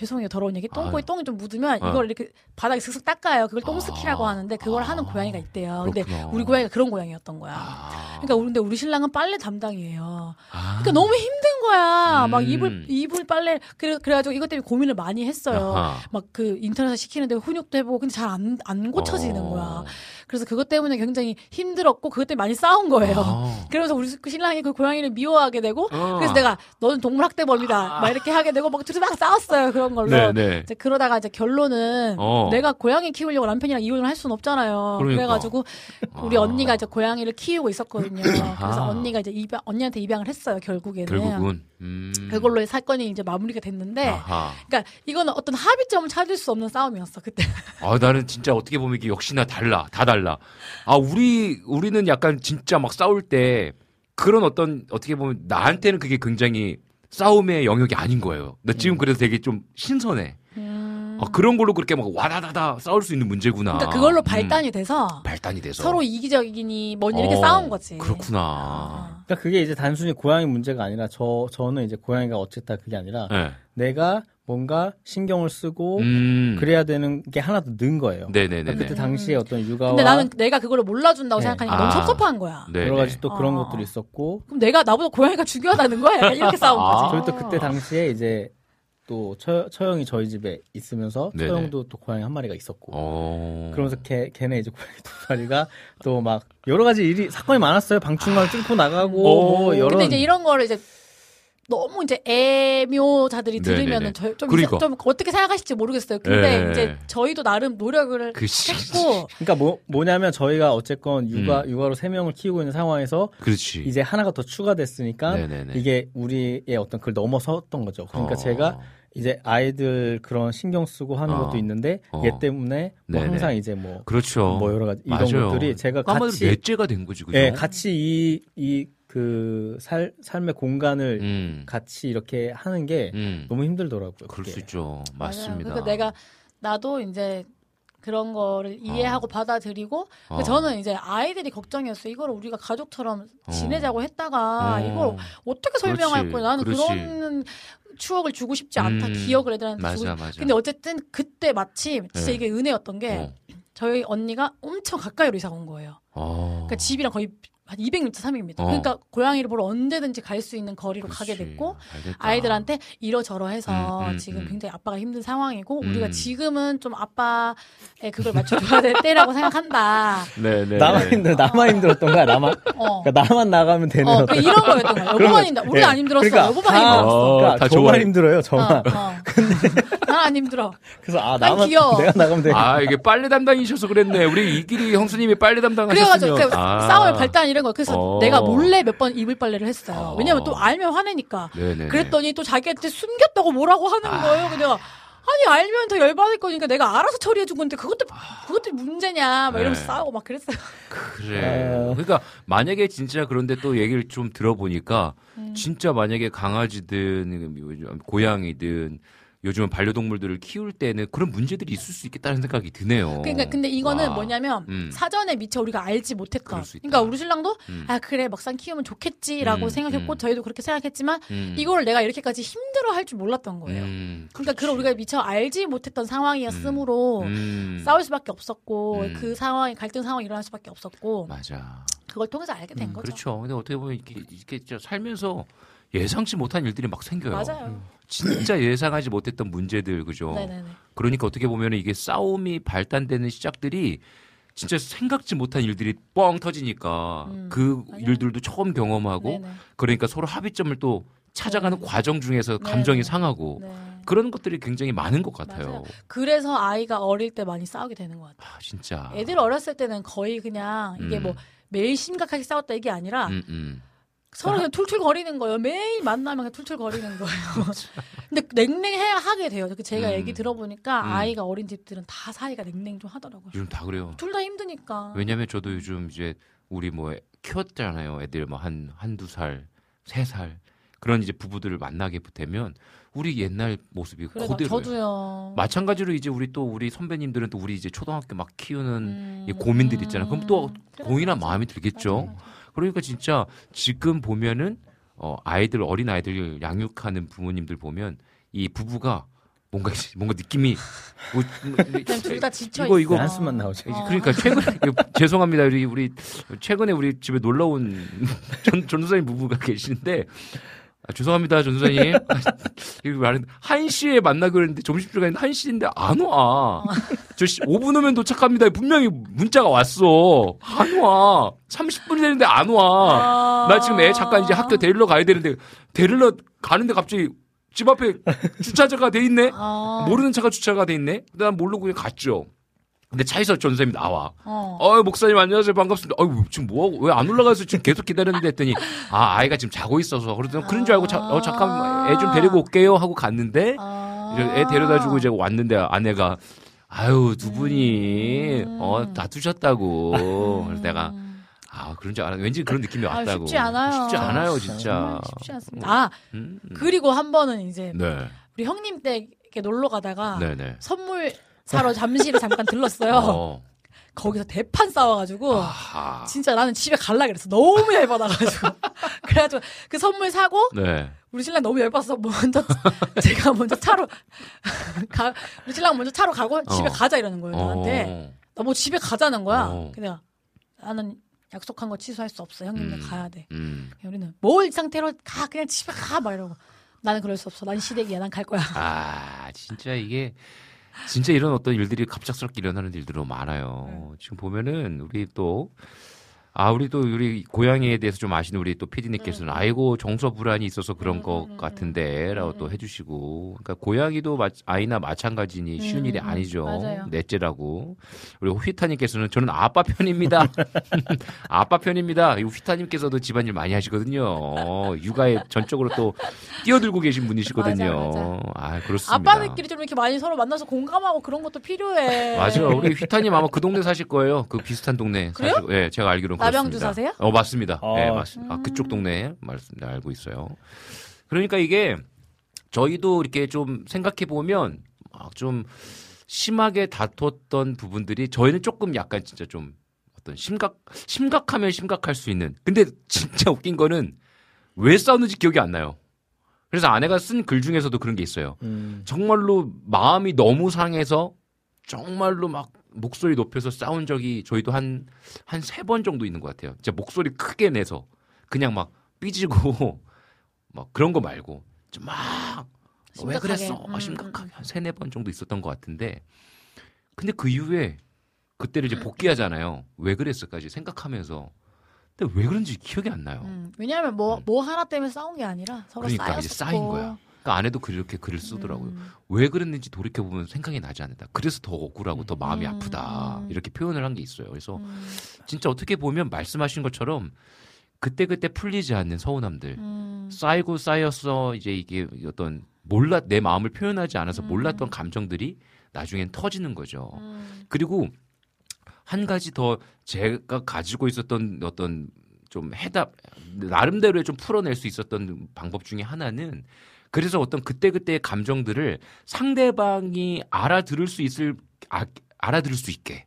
죄송해요 더러운 얘기 똥꼬에. 똥이 좀 묻으면
어.
이걸 이렇게 바닥에 슥슥 닦아요. 그걸 똥스키라고
아.
하는데 그걸 하는
아.
고양이가 있대요. 근데. 우리 고양이가 그런 고양이였던 거야.
아.
그러니까 근데 우리 신랑은 빨래 담당이에요.
아.
그러니까 너무 힘든 거야. 막
음.
이불 이불 빨래 그래 그래가지고 이것 때문에 고민을 많이 했어요. 막 그 인터넷에서 시키는데 훈육도 해보고 근데 잘 안안 고쳐지는
어.
거야. 그래서 그것 때문에 굉장히 힘들었고 그것 때문에 많이 싸운 거예요.
아.
그러면서 우리 그 신랑이 그 고양이를 미워하게 되고
어.
그래서 내가 너는 동물 학대범이다 막 이렇게 하게 되고 막 둘이 막 싸웠어요 그런 걸로.
아. 네네.
이제 그러다가 이제 결론은
어.
내가 고양이 키우려고 남편이랑 이혼을 할 수는 없잖아요.
그러니까.
그래가지고 우리
아.
언니가 이제 고양이를 키우고 있었거든요. 그래서
아하.
언니가 이제 입양 언니한테 입양을 했어요 결국에는.
결국은 음.
그걸로 사건이 이제 마무리가 됐는데,
아하.
그러니까 이거는 어떤 합의점을 찾을 수 없는 싸움이었어 그때.
아, 나는 진짜 어떻게 보면 이게 역시나 달라. 다 달라. 아, 우리, 우리는 약간 진짜 막 싸울 때 그런 어떤, 어떻게 보면 나한테는 그게 굉장히 싸움의 영역이 아닌 거예요. 나 지금 그래서 되게 좀 신선해. 아, 그런 걸로 그렇게 막 와다다다 싸울 수 있는 문제구나.
음. 그러니까 그걸로
음,
발단이 돼서
발단이 돼서.
서로 이기적이니 뭐니 이렇게
어,
싸운 거지.
그렇구나.
그러니까 그게 이제 단순히 고양이 문제가 아니라 저 저는 이제 고양이가 어쨌다 그게 아니라
네.
내가 뭔가 신경을 쓰고
음.
그래야 되는 게 하나 더 는 거예요.
네네네네.
그러니까 그때 당시에 어떤 육아와
근데 나는 내가 그걸 몰라준다고
네.
생각하니까
아.
너무 섭섭한 거야.
네네.
여러 가지 또 그런
어.
것들이 있었고
그럼 내가 나보다 고양이가 중요하다는 거야. 이렇게 싸운 거지.
아.
그리고 또 그때 당시에 이제 또 처, 처형이 저희 집에 있으면서
네네.
처형도 또 고양이 한 마리가 있었고
어.
그러면서 걔, 걔네 이제 고양이 두 마리가 또 막 여러 가지 일이 사건이 많았어요. 방충망 뚫고 나가고
어.
뭐 여러
근데 이제 이런 거를 이제 너무 이제 애묘자들이. 들으면은 저, 좀,
그러니까.
좀 어떻게 생각하실지 모르겠어요. 근데
네.
이제 저희도 나름 노력을
그 시-
했고
그러니까 뭐 뭐냐면 저희가 어쨌건 육아
음.
육아로 세 명을 키우고 있는 상황에서
그렇지.
이제 하나가 더 추가됐으니까
네네네.
이게 우리의 어떤 그걸 넘어섰던 거죠. 그러니까
어.
제가 이제 아이들 그런 신경 쓰고 하는
어.
것도 있는데
어.
얘 때문에 뭐
네네.
항상 이제 뭐,
그렇죠.
뭐 여러 가지 이런
맞아요.
것들이 제가 같이
넷째가 된 거지, 그죠?
예, 같이 이 이 그 살 삶의 공간을
음.
같이 이렇게 하는 게
음.
너무 힘들더라고요.
그럴
그게.
수 있죠. 맞습니다.
그러니까 내가 나도 이제 그런 거를 이해하고 받아들이고
어.
그 저는 이제 아이들이 걱정이었어요. 이걸 우리가 가족처럼
어.
지내자고 했다가
어.
이걸 어떻게 설명할 거야? 나는
그렇지.
그런 추억을 주고 싶지 않다.
음.
기억을 애들한테
맞아,
주고.
맞아.
근데 어쨌든 그때 마침 진짜
네.
이게 은혜였던 게
어.
저희 언니가 엄청 가까이로 이사 온 거예요.
어.
그러니까 집이랑 거의 한 200m, 300m.
어.
그러니까 고양이를 보러 언제든지 갈 수 있는 거리로
그렇지.
가게 됐고
알겠다.
아이들한테 이러저러 해서
음, 음,
지금
음.
굉장히 아빠가 힘든 상황이고
음.
우리가 지금은 좀 아빠의 그걸 맞춰줘야 될 때라고 생각한다.
네, 네.
나만 힘들 나만 힘들었던 거야. 나만
어.
그러니까 나만 나가면 되는
어,
어떤
그 이런 거였던 거야. 여보만
거-
힘들어. 우리는
예.
안 힘들었어.
그러니까
여보만
다-
힘들었어.
어,
그러니까
다
저만
좋아해.
힘들어요. 저만.
어, 어. 난안 힘들어.
그래서
아난
나만
귀여워.
내가 나가면 돼.
아, 이게 빨래 담당이셔서 그랬네. 우리 이길이 형수님이 빨래
그래가지고
담당하셨으면.
그
아.
싸움의 발단 이 이런 거. 그래서
어.
내가 몰래 몇 번 이불 빨래를 했어요.
어.
왜냐면 또 알면 화내니까.
네네.
그랬더니 또 자기한테 숨겼다고 뭐라고 하는
아.
거예요. 내가 아니 알면 더 열받을 거니까 내가 알아서 처리해 준 건데 그것도 그것도 문제냐 막 이러면서
네.
싸우고 막 그랬어요.
그래. 그러니까 만약에 진짜 그런데 또 얘기를 좀 들어보니까
음.
진짜 만약에 강아지든 고양이든 요즘은 반려동물들을 키울 때는 그런 문제들이 있을 수 있겠다는 생각이 드네요.
그러니까 근데 이거는
와.
뭐냐면
음.
사전에 미처 우리가 알지 못했던. 그러니까 우리 신랑도
음.
아 그래 막상 키우면 좋겠지라고
음,
생각했고
음.
저희도 그렇게 생각했지만
음.
이걸 내가 이렇게까지 힘들어 할 줄 몰랐던 거예요.
음,
그러니까 그런 우리가 미처 알지 못했던 상황이었으므로
음.
싸울 수밖에 없었고
음.
그 상황이 갈등 상황이 일어날 수밖에 없었고
맞아.
그걸 통해서 알게 된
음,
거죠.
그렇죠. 근데 어떻게 보면 이렇게, 이렇게 살면서 예상치 못한 일들이 막 생겨요.
맞아요.
진짜 예상하지 못했던 문제들 그죠.
네네네.
그러니까 어떻게 보면 이게 싸움이 발단되는 시작들이 진짜 생각지 못한 일들이 뻥 터지니까
음,
그
맞아요.
일들도 처음 경험하고
네네.
그러니까 서로 합의점을 또 찾아가는
네.
과정 중에서
네,
감정이
네.
상하고
네.
그런 것들이 굉장히 많은 것 같아요.
맞아요. 그래서 아이가 어릴 때 많이 싸우게 되는 것 같아요.
아, 진짜.
애들 어렸을 때는 거의 그냥 이게
음.
뭐 매일 심각하게 싸웠다 이게 아니라
음, 음.
서로 그냥 툴툴거리는 거예요. 매일 만나면 그냥 툴툴거리는 거예요. 근데 냉랭해야 하게 돼요. 그 제가
음.
얘기 들어보니까
음.
아이가 어린 집들은 다 사이가 냉랭 좀 하더라고요.
요즘 다 그래요.
둘 다 힘드니까.
왜냐면 저도 요즘 이제 우리 뭐 키웠잖아요. 애들 뭐 한 한두 살, 세 살. 그런 이제 부부들을 만나게 되면 우리 옛날 모습이
그래, 나
그대로예요.
저도요.
마찬가지로 이제 우리 또 우리 선배님들은 또 우리 이제 초등학교 막 키우는
음,
이 고민들 있잖아요. 그럼 또
그래,
고민한. 마음이 들겠죠.
맞아, 맞아.
그러니까 진짜 지금 보면은 어 아이들 어린 아이들 양육하는 부모님들 보면 이 부부가 뭔가 뭔가 느낌이 뭐,
그냥 둘다 지쳐
이거. 이거
한숨만 나오죠.
어.
그러니까 최근 죄송합니다 우리 우리 최근에 우리 집에 놀러 온 전 전도사님 부부가 계시는데 아, 죄송합니다 전도사님 이거 말은 한 시에 만나기로 했는데 점심시간 했는데 한 시인데 안 와. 저 5분 후면 도착합니다. 분명히 문자가 왔어. 안 와. 30분이 되는데 안 와. 나 지금 애 잠깐 이제 학교 데리러 가야 되는데 데리러 가는데 갑자기 집 앞에 주차자가 돼 있네.
아.
모르는 차가 주차가 돼 있네. 근데 난 모르고 그냥 갔죠. 근데 차에서 전선생님이 나와.
어.
어, 목사님 안녕하세요. 반갑습니다. 어유 지금 뭐하고, 왜 안 올라가서 지금 계속 기다렸는데 했더니, 아, 아이가 지금 자고 있어서. 그러더니 그런 줄 알고, 자, 어, 잠깐 애 좀 데리고 올게요. 하고 갔는데,
아.
이제 애 데려다 주고 이제 왔는데 아내가, 아유, 두 분이,
음.
어, 다투셨다고. 그래서 내가, 아, 그런 줄 알았, 왠지 그런 느낌이
아,
왔다고.
쉽지 않아요.
쉽지 않아요, 진짜.
쉽지 않습니다. 아,
음, 음.
그리고 한 번은 이제
네.
우리 형님 때 이렇게 놀러 가다가
네네.
선물 사러 잠실에 잠깐 들렀어요.
어.
거기서 대판 싸워가지고
아하.
진짜 나는 집에 갈라 그랬어. 너무 열받아가지고. 그래가지고 그 선물 사고
네.
우리 신랑 너무 열받아서 먼저 제가 먼저 차로 가 우리 신랑 먼저 차로 가고 집에
어.
가자 이러는 거예요 나한테.
어.
나뭐 집에 가자는 거야.
어.
근데 나는 약속한 거 취소할 수 없어. 형님네
음.
가야 돼.
음.
우리는 뭘이 상태로 가 그냥 집에 가 막 이러고 나는 그럴 수 없어. 난 시댁이야. 난 갈 거야.
아, 진짜 이게 진짜 이런 어떤 일들이 갑작스럽게 일어나는 너무 많아요.
네.
지금 보면은 우리 또 아, 우리 또 우리 고양이에 대해서 좀 아시는 우리 또
음,
피디님께서는 아이고 정서 불안이 있어서 그런 것 같은데라고
음,
또 해주시고, 그러니까 고양이도 마- 아이나 마찬가지니 쉬운
음,
일이
음,
아니죠.
맞아요.
넷째라고. 우리 휘타님께서는 저는 아빠 편입니다. 아빠 편입니다. 이 휘타님께서도 집안일 많이 하시거든요. 육아에 전적으로 또 뛰어들고 계신 분이시거든요.
맞아,
아, 그렇습니다.
아빠들끼리 좀 이렇게 많이 서로 만나서 공감하고 그런 것도 필요해.
맞아요. 우리 휘타님 아마 그 동네 사실 거예요. 그 비슷한 동네.
그래요?
사실, 예, 제가 알기로는
남양주. 사세요?
어, 맞습니다.
어.
예, 맞습니다. 아, 그쪽 동네 맞습니다. 알고 있어요. 그러니까 이게 저희도 이렇게 좀 생각해 보면 막좀 심하게 다퉜던 부분들이 저희는 조금 약간 진짜 좀 어떤 심각 심각하면 심각할 수 있는. 근데 진짜 웃긴 거는 왜 싸웠는지 기억이 안 나요. 그래서 아내가 쓴 글 중에서도 그런 게 있어요.
음.
정말로 마음이 너무 상해서 정말로 막 목소리 높여서 싸운 적이 저희도 한 한 세 번 정도 있는 것 같아요. 진짜 목소리 크게 내서 그냥 막 삐지고 막 그런 거 말고 좀막 왜. 그랬어?
음,
막 심각하게 한 세네 번 정도 있었던 것 같은데 근데 그 이후에 그때를 이제 복귀하잖아요. 왜 그랬을까지 생각하면서 근데 왜 그런지 기억이 안 나요.
음, 왜냐하면 뭐뭐 하나 때문에 싸운 게 아니라 서로
그러니까
쌓였었고
이제 쌓인 거야. 그러니까 아내도 그렇게 글을 쓰더라고요.
음.
왜 그랬는지 돌이켜 보면 생각이 나지 않는다. 그래서 더 억울하고 더 마음이
음.
아프다. 이렇게 표현을 한 게 있어요. 그래서
음.
진짜 어떻게 보면 말씀하신 것처럼 그때 그때 풀리지 않는 서운함들
음.
쌓이고 쌓여서 이제 이게 어떤 몰라 내 마음을 표현하지 않아서
음.
몰랐던 감정들이 나중엔 터지는 거죠.
음.
그리고 한 가지 더 제가 가지고 있었던 어떤 좀 해답 나름대로의 좀 풀어낼 수 있었던 방법 중에 하나는 그래서 어떤 그때그때의 감정들을 상대방이 알아들을 수 있을 아, 알아들을 수 있게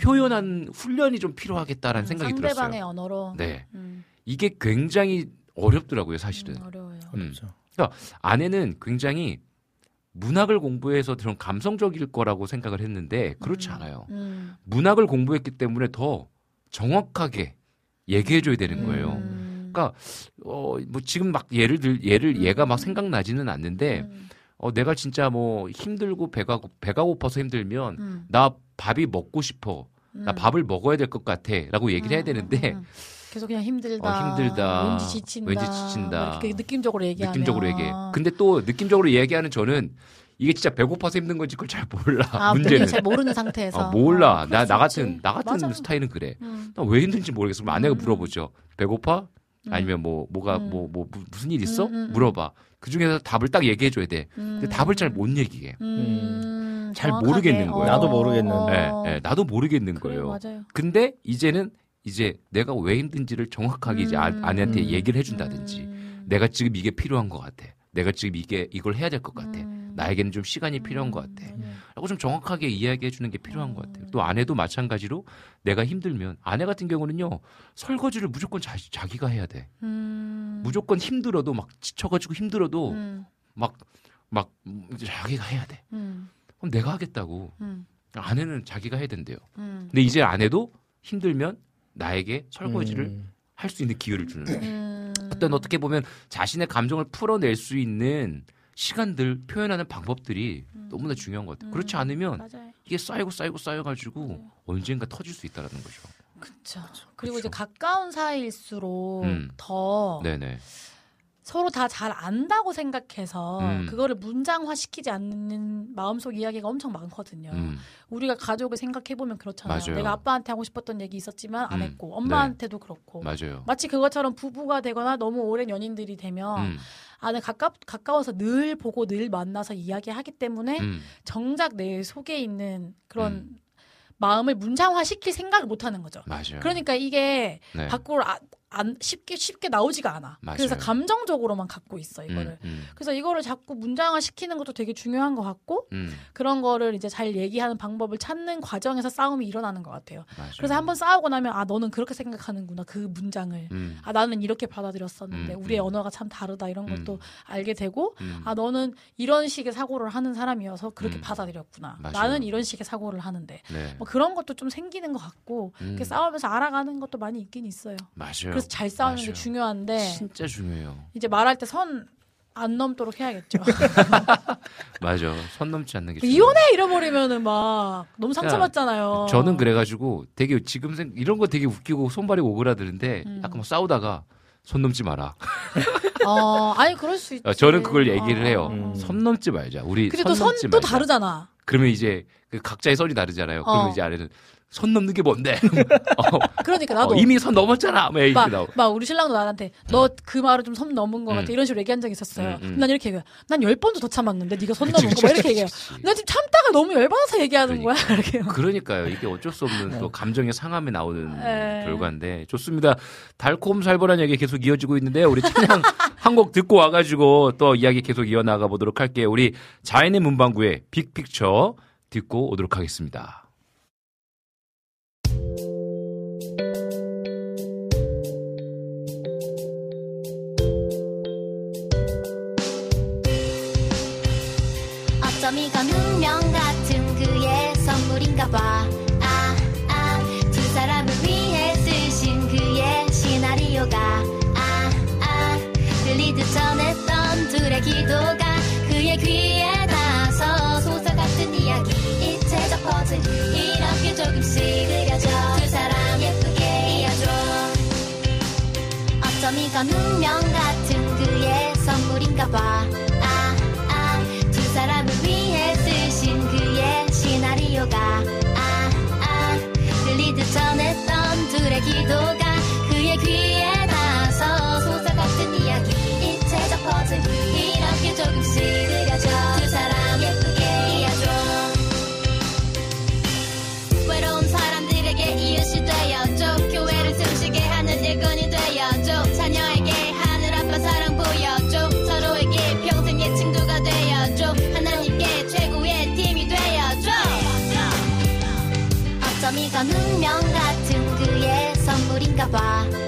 표현한 훈련이 좀 필요하겠다라는 생각이
음. 상대방의
들었어요.
언어로.
네.
음,
이게 굉장히 어렵더라고요, 사실은.
음, 어려워요.
음. 그러니까 아내는 굉장히 문학을 공부해서 좀 감성적일 거라고 생각을 했는데 그렇지 않아요.
음.
문학을 공부했기 때문에 더 정확하게 얘기해줘야 되는 거예요.
음.
그러니까 어 뭐 지금 막 예를 들 예를 얘가 막 생각나지는 않는데
음.
어 내가 진짜 뭐 힘들고 배가 고- 배가 고파서 힘들면
음.
나 밥이 먹고 싶어. 나
음.
밥을 먹어야 될 것 같아라고 얘기를 해야 되는데
음. 계속 그냥 힘들다.
어, 힘들다.
왠지 지친다.
왠지 지친다.
막 이렇게 느낌적으로 얘기하면.
느낌적으로 얘기해. 근데 또 느낌적으로 얘기하는 저는 이게 진짜 배고파서 힘든 건지 그걸 잘 몰라.
아,
문제는
잘 모르는 상태에서.
어, 몰라.
어,
나, 나. 같은, 나 같은
맞아.
스타일은 그래.
음.
나왜 힘든지 모르겠어. 그럼 아내가 물어보죠. 배고파?
음.
아니면 뭐, 뭐가,
음.
뭐, 뭐, 무- 무슨 일 있어?
음.
물어봐. 그 중에서 답을 딱 얘기해 줘야 돼. 근데
음.
답을 잘 못 얘기해.
음,
잘
정확하게.
모르겠는 거예요.
나도 모르겠는.
어.
예, 예, 나도 모르겠는
그래,
거예요.
맞아요.
근데 이제는 이제 내가 왜 힘든지를 정확하게 이제 아,
음.
아내한테
음.
얘기를 해준다든지
음.
내가 지금 이게 필요한 것 같아. 내가 지금 이게 이걸 해야 될 것 같아.
음.
나에게는 좀 시간이 필요한 것 같아. 라고 좀 정확하게 이야기해 주는 게 필요한 것
음.
같아요. 또 아내도 마찬가지로 내가 힘들면 아내 같은 경우는요 설거지를 무조건 자, 자기가 해야 돼.
음.
무조건 힘들어도 막 지쳐가지고 힘들어도
음.
막막 자기가 해야 돼.
음.
그럼 내가 하겠다고.
음.
아내는 자기가 해야 된대요.
음.
근데 이제 아내도 힘들면 나에게 설거지를
음.
할수 있는 기회를 주는 거예요.
음.
어떤 어떻게 보면 자신의 감정을 풀어낼 수 있는 시간들 표현하는 방법들이 너무나 중요한 것 같아요. 그렇지 않으면
맞아요.
이게 쌓이고 쌓이고 쌓여가지고
맞아요.
언젠가 터질 수 있다라는 거죠.
그렇죠. 그리고
그쵸.
이제 가까운 사이일수록
음.
더
네네.
서로 다 잘 안다고 생각해서
음.
그거를 문장화시키지 않는 마음속 이야기가 엄청 많거든요.
음,
우리가 가족을 생각해 보면 그렇잖아요.
맞아요.
내가 아빠한테 하고 싶었던 얘기 있었지만 안
음.
했고 엄마한테도 그렇고
맞아요.
마치 그것처럼 부부가 되거나 너무 오랜 연인들이 되면
음,
아, 내 가깝 가까워서 늘 보고 늘 만나서 이야기하기 때문에
음,
정작 내 속에 있는 그런
음.
마음을 문장화 시킬 생각을 못 하는 거죠.
맞아요.
그러니까 이게
네.
밖으로 아- 안 쉽게 쉽게 나오지가 않아.
맞아요.
그래서 감정적으로만 갖고 있어 이거를.
음, 음,
그래서 이거를 자꾸 문장화 시키는 것도 되게 중요한 것 같고
음,
그런 거를 이제 잘 얘기하는 방법을 찾는 과정에서 싸움이 일어나는 것 같아요.
맞아요.
그래서 한번 싸우고 나면 아 너는 그렇게 생각하는구나 그 문장을.
음,
아 나는 이렇게 받아들였었는데
음,
우리의
음.
언어가 참 다르다 이런 것도
음.
알게 되고
음,
아 너는 이런 식의 사고를 하는 사람이어서 그렇게
음.
받아들였구나.
맞아요.
나는 이런 식의 사고를 하는데
네.
뭐 그런 것도 좀 생기는 것 같고 싸우면서 알아가는 것도 많이 있긴 있어요.
맞아요.
그래서 잘 싸우는 게
맞아요.
중요한데
진짜 중요해요.
이제 말할 때 선 안 넘도록 해야겠죠.
맞아. 선 넘지 않는 게 중요해요.
이혼해 잃어버리면은 막 너무 상처받잖아요.
저는 그래가지고 되게 지금 생 이런 거 되게 웃기고 손발이 오그라드는데
음.
약간 막 싸우다가 손 넘지 마라.
어, 아니 그럴 수 있지.
어, 저는 그걸 얘기를
어,
해요.
음.
손 넘지 말자. 우리
근데 손또
넘지
선도
말자.
다르잖아.
그러면 이제 그 각자의 선이 다르잖아요. 그러면
어.
이제 아내는 손 넘는 게 뭔데? 어,
그러니까 나도
어, 이미 선 넘었잖아. 막
막,
나오.
막 우리 신랑도 나한테 너 그 말을 좀 선 넘은 것 같아
음.
이런 식으로 얘기한 적이 있었어요.
음, 음.
난 이렇게 얘기해. 난열 번도 더 참았는데 네가 선
그치,
넘은
그치,
거막 이렇게 얘기해요. 나 지금 참다가 너무 열받아서 얘기하는 거야. 이렇게.
그러니까요. 이게 어쩔 수 없는 또 감정의 상함이 나오는
네.
결과인데 좋습니다. 달콤 살벌한 얘기 계속 이어지고 있는데 우리 찬양 한곡 듣고 와가지고 또 이야기 계속 이어나가 보도록 할게요. 우리 자연의 문방구의 빅픽처 듣고 오도록 하겠습니다.
어쩜 이건 운명 같은 그의 선물인가 봐. 아, 아, 두 사람을 위해 쓰신 그의 시나리오가. 아, 아, 들리듯 전했던 둘의 기도가 그의 귀에 닿아서 소설 같은 이야기. 입체적 퍼즐, 이렇게 조금씩 그려져. 두 사람 예쁘게 이어줘. 어쩜 이건 운명 같은 그의 선물인가 봐. perdido 선물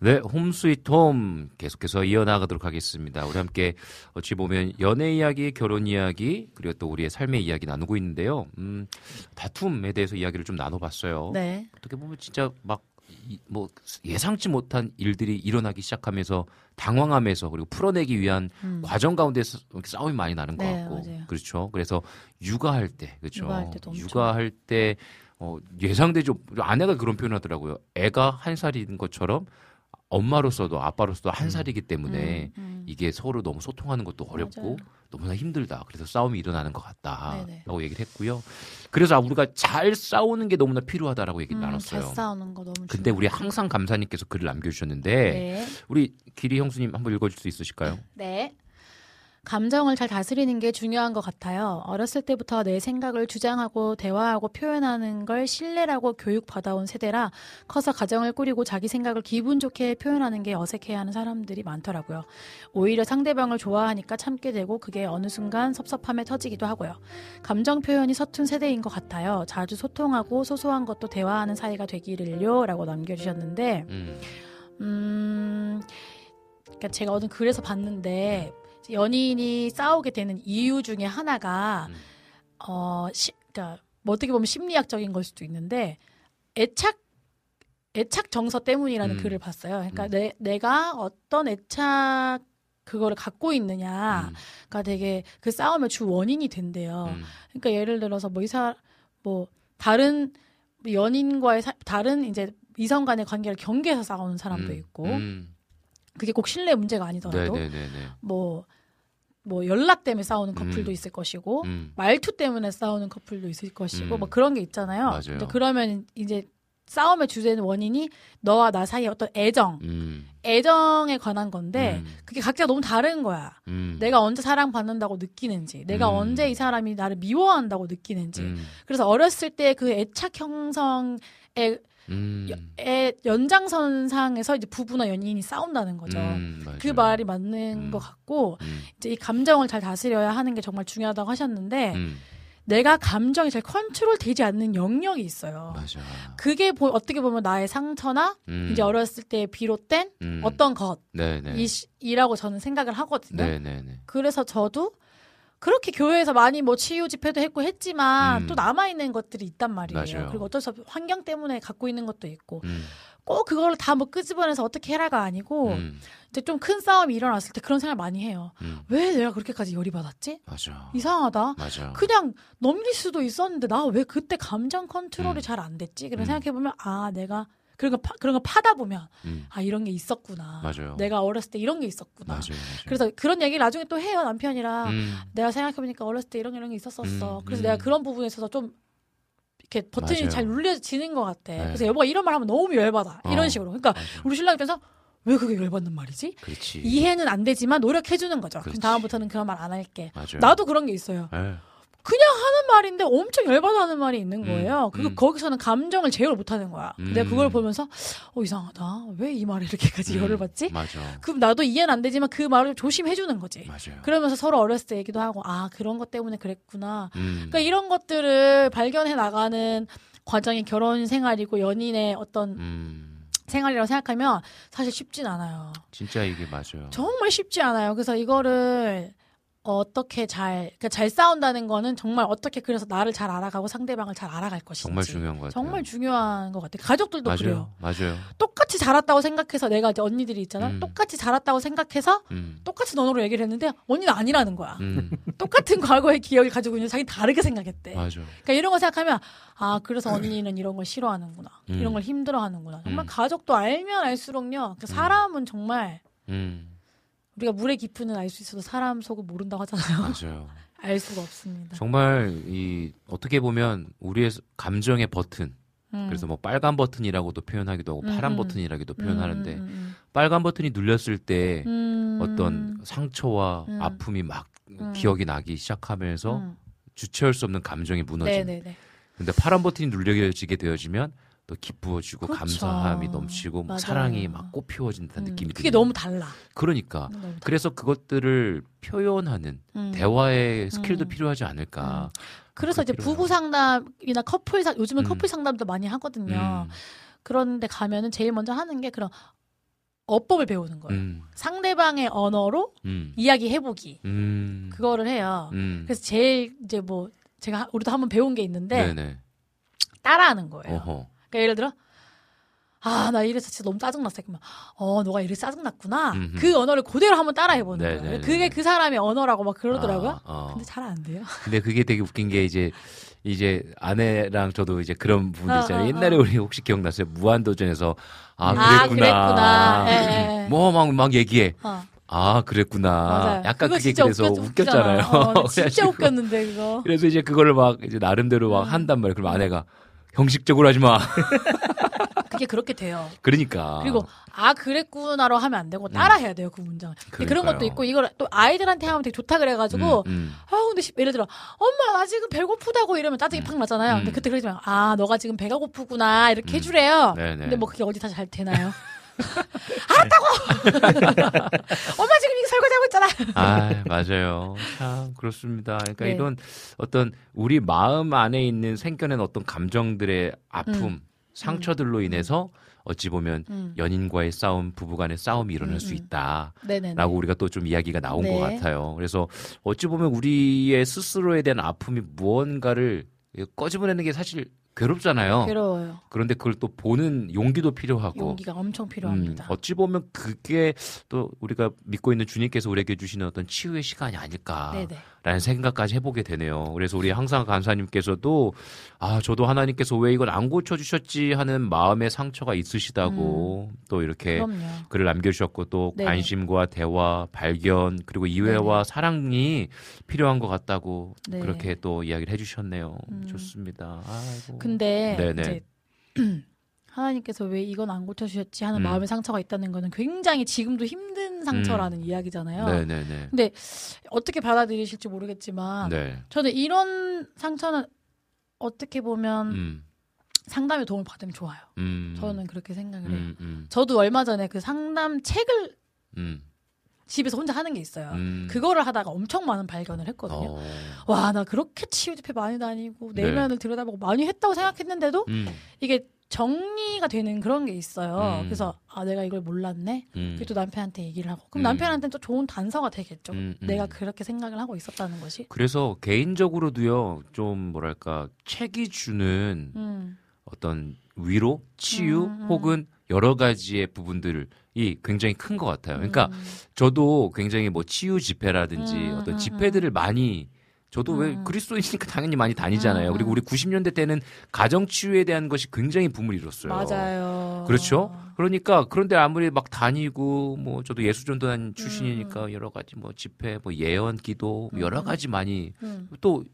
네, Home Sweet Home 계속해서 이어나가도록 하겠습니다. 우리 함께 어찌 보면 연애 이야기, 결혼 이야기, 그리고 또 우리의 삶의 이야기 나누고 있는데요. 음, 다툼에 대해서 이야기를 좀 나눠봤어요.
네.
어떻게 보면 진짜 막 뭐 예상치 못한 일들이 일어나기 시작하면서 당황하면서 그리고 풀어내기 위한
음.
과정 가운데서 싸움이 많이 나는 것
네,
같고
맞아요.
그렇죠. 그래서 육아할 때 그렇죠.
육아할.
육아할 때 어, 예상되죠. 아내가 그런 표현하더라고요. 애가 한 살인 것처럼 엄마로서도 아빠로서도 한 살이기 때문에
음,
이게 서로 너무 소통하는 것도 어렵고
맞아요.
너무나 힘들다. 그래서 싸움이 일어나는 것 같다라고. 얘기를 했고요. 그래서 우리가 잘 싸우는 게 너무나 필요하다라고 얘기 를
음,
나눴어요.
잘 싸우는 거 너무
근데 우리 항상 감사님께서 글을 남겨주셨는데
네.
우리 기리 형수님 한번 읽어줄 수 있으실까요?
네. 감정을 잘 다스리는 게 중요한 것 같아요. 어렸을 때부터 내 생각을 주장하고 대화하고 표현하는 걸 신뢰라고 교육받아온 세대라 커서 가정을 꾸리고 자기 생각을 기분 좋게 표현하는 게 어색해하는 사람들이 많더라고요. 오히려 상대방을 좋아하니까 참게 되고 그게 어느 순간 섭섭함에 터지기도 하고요. 감정 표현이 서툰 세대인 것 같아요. 자주 소통하고 소소한 것도 대화하는 사이가 되기를요. 라고 남겨주셨는데,
음.
음, 그러니까 제가 어느 글에서 봤는데 연인이 싸우게 되는 이유 중에 하나가
음.
어, 시, 그러니까 뭐 어떻게 보면 심리학적인 걸 수도 있는데 애착 애착 정서 때문이라는
음.
글을 봤어요. 그러니까 내 내가 어떤 애착 그거를 갖고 있느냐가 되게 그 싸움의 주 원인이 된대요.
음.
그러니까 예를 들어서 뭐 이사 뭐 다른 연인과의 사- 다른 이제 이성 간의 관계를 경계해서 싸우는 사람도
음.
있고
음.
그게 꼭 신뢰 문제가 아니더라도
네네네네.
뭐, 뭐 연락 때문에 싸우는 커플도
음.
있을 것이고
음.
말투 때문에 싸우는 커플도 있을 것이고
음.
뭐 그런 게 있잖아요.
맞아요.
근데 그러면 이제 싸움의 주제는 원인이 너와 나 사이의 어떤 애정,
음.
애정에 관한 건데
음.
그게 각자 너무 다른 거야.
음.
내가 언제 사랑받는다고 느끼는지, 내가
음.
언제 이 사람이 나를 미워한다고 느끼는지.
음.
그래서 어렸을 때 그 애착 형성의
음.
의 연장선상에서 이제 부부나 연인이 싸운다는 거죠.
음.
그 말이 맞는 것 같고
음.
이제 이 감정을 잘 다스려야 하는 게 정말 중요하다고 하셨는데
음.
내가 감정이 잘 컨트롤되지 않는 영역이 있어요.
맞아.
그게 보- 어떻게 보면 나의 상처나
음.
이제 어렸을 때 비롯된
음.
어떤 것이라고
네네.
저는 생각을 하거든요.
네네네.
그래서 저도 그렇게 교회에서 많이 뭐 치유 집회도 했고 했지만
음.
또 남아 있는 것들이 있단 말이에요.
맞아요.
그리고 어쩔 수 없이 환경 때문에 갖고 있는 것도 있고
음.
꼭 그걸 다 뭐 끄집어내서 어떻게 해라가 아니고
음.
이제 좀 큰 싸움이 일어났을 때 그런 생각 많이 해요.
음.
왜 내가 그렇게까지 열이 받았지?
맞아.
이상하다.
맞아.
그냥 넘길 수도 있었는데 나 왜 그때 감정 컨트롤이
음.
잘안 됐지? 그런
음.
생각해 보면 아 내가 그런 거 파, 그런 거 파다 보면
음.
아 이런 게 있었구나.
맞아요.
내가 어렸을 때 이런 게 있었구나.
맞아요. 맞아요.
그래서 그런 얘기를 나중에 또 해요 남편이랑
음.
내가 생각해 보니까 어렸을 때 이런 이런 게 있었었어.
음,
그래서
음.
내가 그런 부분에 있어서 좀 이렇게 버튼이
맞아요.
잘 눌려지는 것 같아.
네.
그래서 여보가 이런 말 하면 너무 열받아.
어,
이런 식으로. 그러니까 우리 신랑 입장에서 왜 그게 열받는 말이지?
그렇지.
이해는 안 되지만 노력해주는 거죠. 그럼. 다음부터는 그런 말 안 할게.
맞아요.
나도 그런 게 있어요.
예.
그냥 하는 말인데 엄청 열받아 하는 말이 있는 거예요.
음,
그거
음.
거기서는 감정을 제어를 못 하는 거야.
음.
내가 그걸 보면서 어 이상하다. 왜 이 말에 이렇게까지 열을 받지?
맞아.
그럼 나도 이해는 안 되지만 그 말을 조심해 주는 거지.
맞아요.
그러면서 서로 어렸을 때 얘기도 하고 아 그런 것 때문에 그랬구나.
음.
그러니까 이런 것들을 발견해 나가는 과정이 결혼 생활이고 연인의 어떤
음.
생활이라고 생각하면 사실 쉽진 않아요.
진짜 이게 맞아요.
정말 쉽지 않아요. 그래서 이거를 어떻게 잘, 그러니까 잘 싸운다는 거는 정말 어떻게 그래서 나를 잘 알아가고 상대방을 잘 알아갈 것인지.
정말 중요한 것 같아요.
정말 중요한 것 같아요. 가족들도 그래요.
맞아요. 맞아요.
똑같이 자랐다고 생각해서 내가 이제 언니들이 있잖아.
음.
똑같이 자랐다고 생각해서
음.
똑같이 언어로 얘기를 했는데 언니는 아니라는 거야.
음.
똑같은 과거의 기억을 가지고 있는 자기 다르게 생각했대.
맞아.
그러니까 이런 거 생각하면 아 그래서 언니는 이런 걸 싫어하는구나.
음.
이런 걸 힘들어하는구나. 정말
음.
가족도 알면 알수록요. 그 사람은 정말
음.
우리가 물의 깊이는 알 수 있어도 사람 속을 모른다고 하잖아요.
맞아요.
알 수가 없습니다.
정말 이 어떻게 보면 우리의 감정의 버튼
음.
그래서 뭐 빨간 버튼이라고도 표현하기도 하고
음,
파란
음.
버튼이라고도
음,
표현하는데
음, 음.
빨간 버튼이 눌렸을 때
음.
어떤 상처와
음.
아픔이 막
음.
기억이 나기 시작하면서
음.
주체할 수 없는 감정이 무너지는.
네네네.
근데 파란 버튼이 눌려지게 되어지면 또 기쁘어지고
그렇죠.
감사함이 넘치고 뭐
맞아요.
사랑이 막 꽃피워진다는
음,
느낌이
그게
드는
너무 달라.
그러니까
너무 달라.
그래서 그것들을 표현하는
음.
대화의 스킬도
음.
필요하지 않을까.
그래서 이제. 부부 상담이나 커플 상 요즘은
음.
커플 상담도 많이 하거든요.
음.
그런데 가면은 제일 먼저 하는 게 그런 어법을 배우는 거예요.
음.
상대방의 언어로
음.
이야기 해보기
음.
그거를 해요.
음.
그래서 제일 이제 뭐 제가 하- 우리도 한번 배운 게 있는데
네네.
따라하는 거예요.
어허.
그러니까 예를 들어 아 나 이래서 진짜 너무 짜증났어. 그러면 어 너가 이래 짜증났구나.
음흠.
그 언어를 그대로 한번 따라 해보는
네네네.
거예요. 그게 그 사람의 언어라고 막 그러더라고요.
아, 어.
근데 잘 안 돼요.
근데 그게 되게 웃긴 게 이제 이제 아내랑 저도 이제 그런 부분들
어,
있잖아요.
어,
옛날에
어.
우리 혹시 기억나세요? 무한도전에서 아
아,
그랬구나.
그랬구나. 예, 예.
뭐막 막 얘기해.
어.
아 그랬구나.
맞아요.
약간 그게 그래서
웃겼-
웃겼잖아요.
웃기잖아. 어, 진짜 웃겼는데 그거.
그래서 이제 그거를 막 이제 나름대로 막 한단 말이에요. 그럼 아내가 형식적으로 하지 마.
그게 그렇게 돼요.
그러니까.
그리고 아 그랬구나로 하면 안 되고 따라 해야 돼요 그 문장을. 그런 것도. 있고 이걸 또 아이들한테 하면 되게 좋다 그래가지고
음, 음.
아 근데 시- 예를 들어 엄마 나 지금 배고프다고 이러면 짜증이 팍 나잖아요. 근데 그때 그러지 말고 아 너가 지금 배가 고프구나 이렇게 해주래요.
음. 네네.
근데 뭐 그게 어디 다 잘 되나요? 알았다고. 엄마 지금 이거 설거지하고 있잖아.
아, 맞아요. 참, 그렇습니다. 그러니까
네.
이건 어떤 우리 마음 안에 있는 생겨낸 어떤 감정들의 아픔,
음.
상처들로 인해서 어찌 보면
음.
연인과의 싸움, 부부간의 싸움이 일어날
음,
수
음.
있다.
네네네.
라고 우리가 또 좀 이야기가 나온
네.
것 같아요. 그래서 어찌 보면 우리의 스스로에 대한 아픔이 무언가를 꺼집어내는 게 사실 괴롭잖아요.
괴로워요.
그런데 그걸 또 보는 용기도 필요하고
용기가 엄청 필요합니다.
음, 어찌 보면 그게 또 우리가 믿고 있는 주님께서 우리에게 주시는 어떤 치유의 시간이
네네.
아닐까 라는 생각까지 해보게 되네요. 그래서 우리 항상 간사님께서도 아 저도 하나님께서 왜 이걸 안 고쳐주셨지 하는 마음의 상처가 있으시다고 또 이렇게
음. 그럼요.
글을 남겨주셨고 또
네네.
관심과 대화, 발견 그리고 이해와 사랑이 필요한 것 같다고
네.
그렇게 또 이야기를 해주셨네요.
음.
좋습니다. 아이고.
근데
네네.
이제 하나님께서 왜 이건 안 고쳐주셨지 하는
음.
마음의 상처가 있다는 거는 굉장히 지금도 힘든 상처라는 이야기잖아요.
네네네.
근데 어떻게 받아들이실지 모르겠지만
네.
저는 이런 상처는 어떻게 보면
음.
상담의 도움을 받으면 좋아요.
음.
저는 그렇게 생각을 해요.
음, 음,
저도 얼마 전에 그 상담 책을
음.
집에서 혼자 하는 게 있어요.
음.
그거를 하다가 엄청 많은 발견을 했거든요.
어.
와, 나 그렇게 치유 집회 많이 다니고
네.
내면을 들여다보고 많이 했다고 생각했는데도
음.
이게 정리가 되는 그런 게 있어요.
음.
그래서 아 내가 이걸 몰랐네.
음.
그리고 또 남편한테 얘기를 하고 그럼
음.
남편한테는 또 좋은 단서가 되겠죠.
음, 음.
내가 그렇게 생각을 하고 있었다는 것이.
그래서 개인적으로도요, 좀 뭐랄까, 책이 주는
음.
어떤 위로, 치유. 혹은 여러 가지의 부분들이 굉장히 큰 것 같아요. 그러니까
음.
저도 굉장히 뭐 치유 집회라든지
음,
어떤
음,
집회들을 많이 저도 왜
음.
그리스도인이니까 당연히 많이 다니잖아요.
음,
그리고
음.
우리 90년대 때는 가정 치유에 대한 것이 굉장히 붐을 이뤘어요.
맞아요.
그렇죠? 그러니까 그런데 아무리 막 다니고 뭐 저도 예수전도단
음,
출신이니까 여러 가지 뭐 집회, 뭐 예언, 기도 뭐 여러 가지 많이
음.
또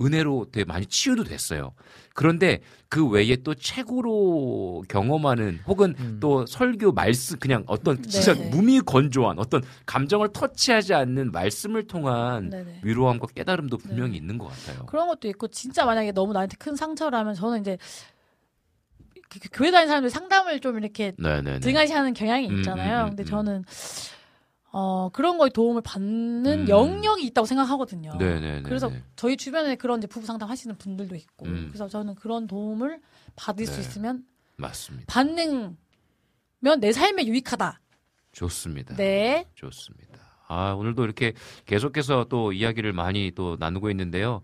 은혜로 되게 많이 치유도 됐어요. 그런데 그 외에 또 책으로 경험하는 혹은 또 설교 말씀 그냥 어떤 진짜
네네.
무미건조한 어떤 감정을 터치하지 않는 말씀을 통한
네네.
위로함과 깨달음도 분명히 있는 것 같아요.
그런 것도 있고 진짜 만약에 너무 나한테 큰 상처라면 저는 이제 그- 그 교회 다니는 사람들 상담을 좀 이렇게
네네네.
등한시하는 경향이
음,
있잖아요.
음, 음,
근데
음.
저는 어 그런 거에 도움을 받는
음.
영역이 있다고 생각하거든요.
네네네.
그래서 저희 주변에 그런 이제 부부 상담 하시는 분들도 있고
음.
그래서 저는 그런 도움을 받을 수
네.
있으면
맞습니다.
받는 면내 삶에 유익하다.
좋습니다.
네.
좋습니다. 아, 오늘도 이렇게 계속해서 또 이야기를 많이 또 나누고 있는데요.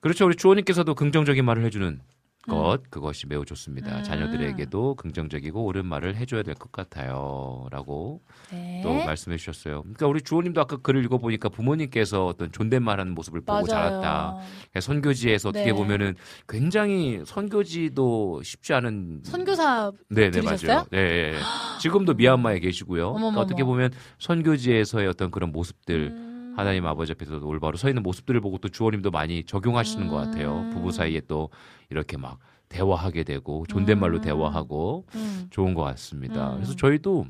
그렇죠. 우리 주호님께서도 긍정적인 말을 해주는 것, 그것이 매우 좋습니다.
음.
자녀들에게도 긍정적이고 옳은 말을 해줘야 될 것 같아요. 라고
네.
또 말씀해 주셨어요. 그러니까 우리 주호님도 아까 글을 읽어 보니까 부모님께서 어떤 존댓말하는 모습을 보고
맞아요.
자랐다. 그러니까 선교지에서 어떻게
네.
보면은 굉장히 선교지도 쉽지 않은
선교사
네, 네,
들으셨어요?
맞아요. 네, 네. 지금도 미얀마에 계시고요. 그러니까. 어떻게 보면 선교지에서의 어떤 그런 모습들,
음.
하나님 아버지 앞에서도 올바로 서 있는 모습들을 보고 또 주원님도 많이 적용하시는 것 같아요.
음.
부부 사이에 또 이렇게 막 대화하게 되고 존댓말로
음.
대화하고
음.
좋은 것 같습니다.
음.
그래서 저희도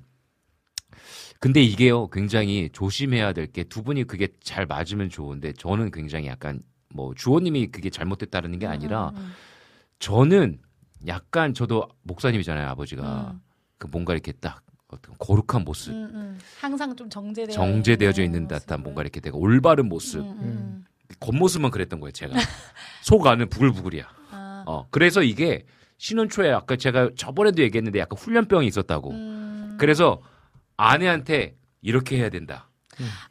근데 이게요 굉장히 조심해야 될 게 두 분이 그게 잘 맞으면 좋은데 저는 굉장히 약간 뭐 주원님이 그게 잘못됐다는 게 아니라
음, 음,
저는 약간 저도 목사님이잖아요 아버지가
음.
그 뭔가 이렇게 딱 어떤 거룩한 모습
음, 음. 항상 좀 정제되어
정제되어져 있는 듯한 뭔가 이렇게 되고 올바른 모습
음, 음.
겉모습만 그랬던 거예요 제가 속 안은 부글부글이야
아.
어 그래서 이게 신혼 초에 아까 제가 저번에도 얘기했는데 약간 훈련병이 있었다고
음.
그래서 아내한테 이렇게 해야 된다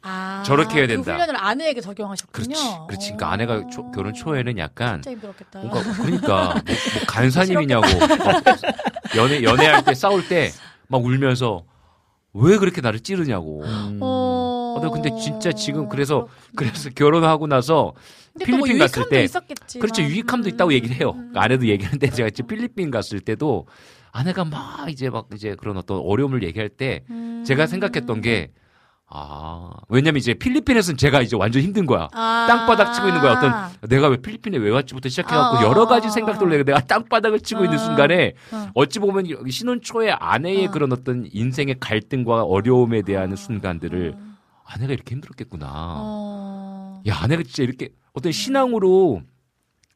아,
저렇게 해야
그
된다.
훈련을 아내에게 적용하셨군요.
그렇지 그렇지 그러니까 아내가 초- 결혼 초에는 약간
진짜 힘들었겠다.
뭔가 그러니까 뭐, 뭐 간사님이냐고 막 연애 연애할 때 싸울 때 막 울면서 왜 그렇게 나를 찌르냐고.
어...
어, 나 근데 진짜 지금 그래서 그래서 결혼하고 나서
또뭐
필리핀 갔을
유익함도
때
있었겠지만.
그렇죠 유익함도 있다고 얘기를 해요. 그러니까 아내도 얘기하는데 제가 지금 필리핀 갔을 때도 아내가 막 이제 막 이제 그런 어떤 어려움을 얘기할 때
음.
제가 생각했던 게 아, 왜냐면 이제 필리핀에서는 제가 이제 완전 힘든 거야.
아.
땅바닥 치고 있는 거야. 어떤 내가 왜 필리핀에 왜 왔지부터 시작해갖고
어,
여러 가지
어,
생각들로 내가 내가 땅바닥을 치고 있는 순간에
어.
어찌 보면 신혼 초의 아내의
어.
그런 어떤 인생의 갈등과 어려움에 대한 순간들을 아내가 이렇게 힘들었겠구나.
어.
야, 아내가 진짜 이렇게 어떤 신앙으로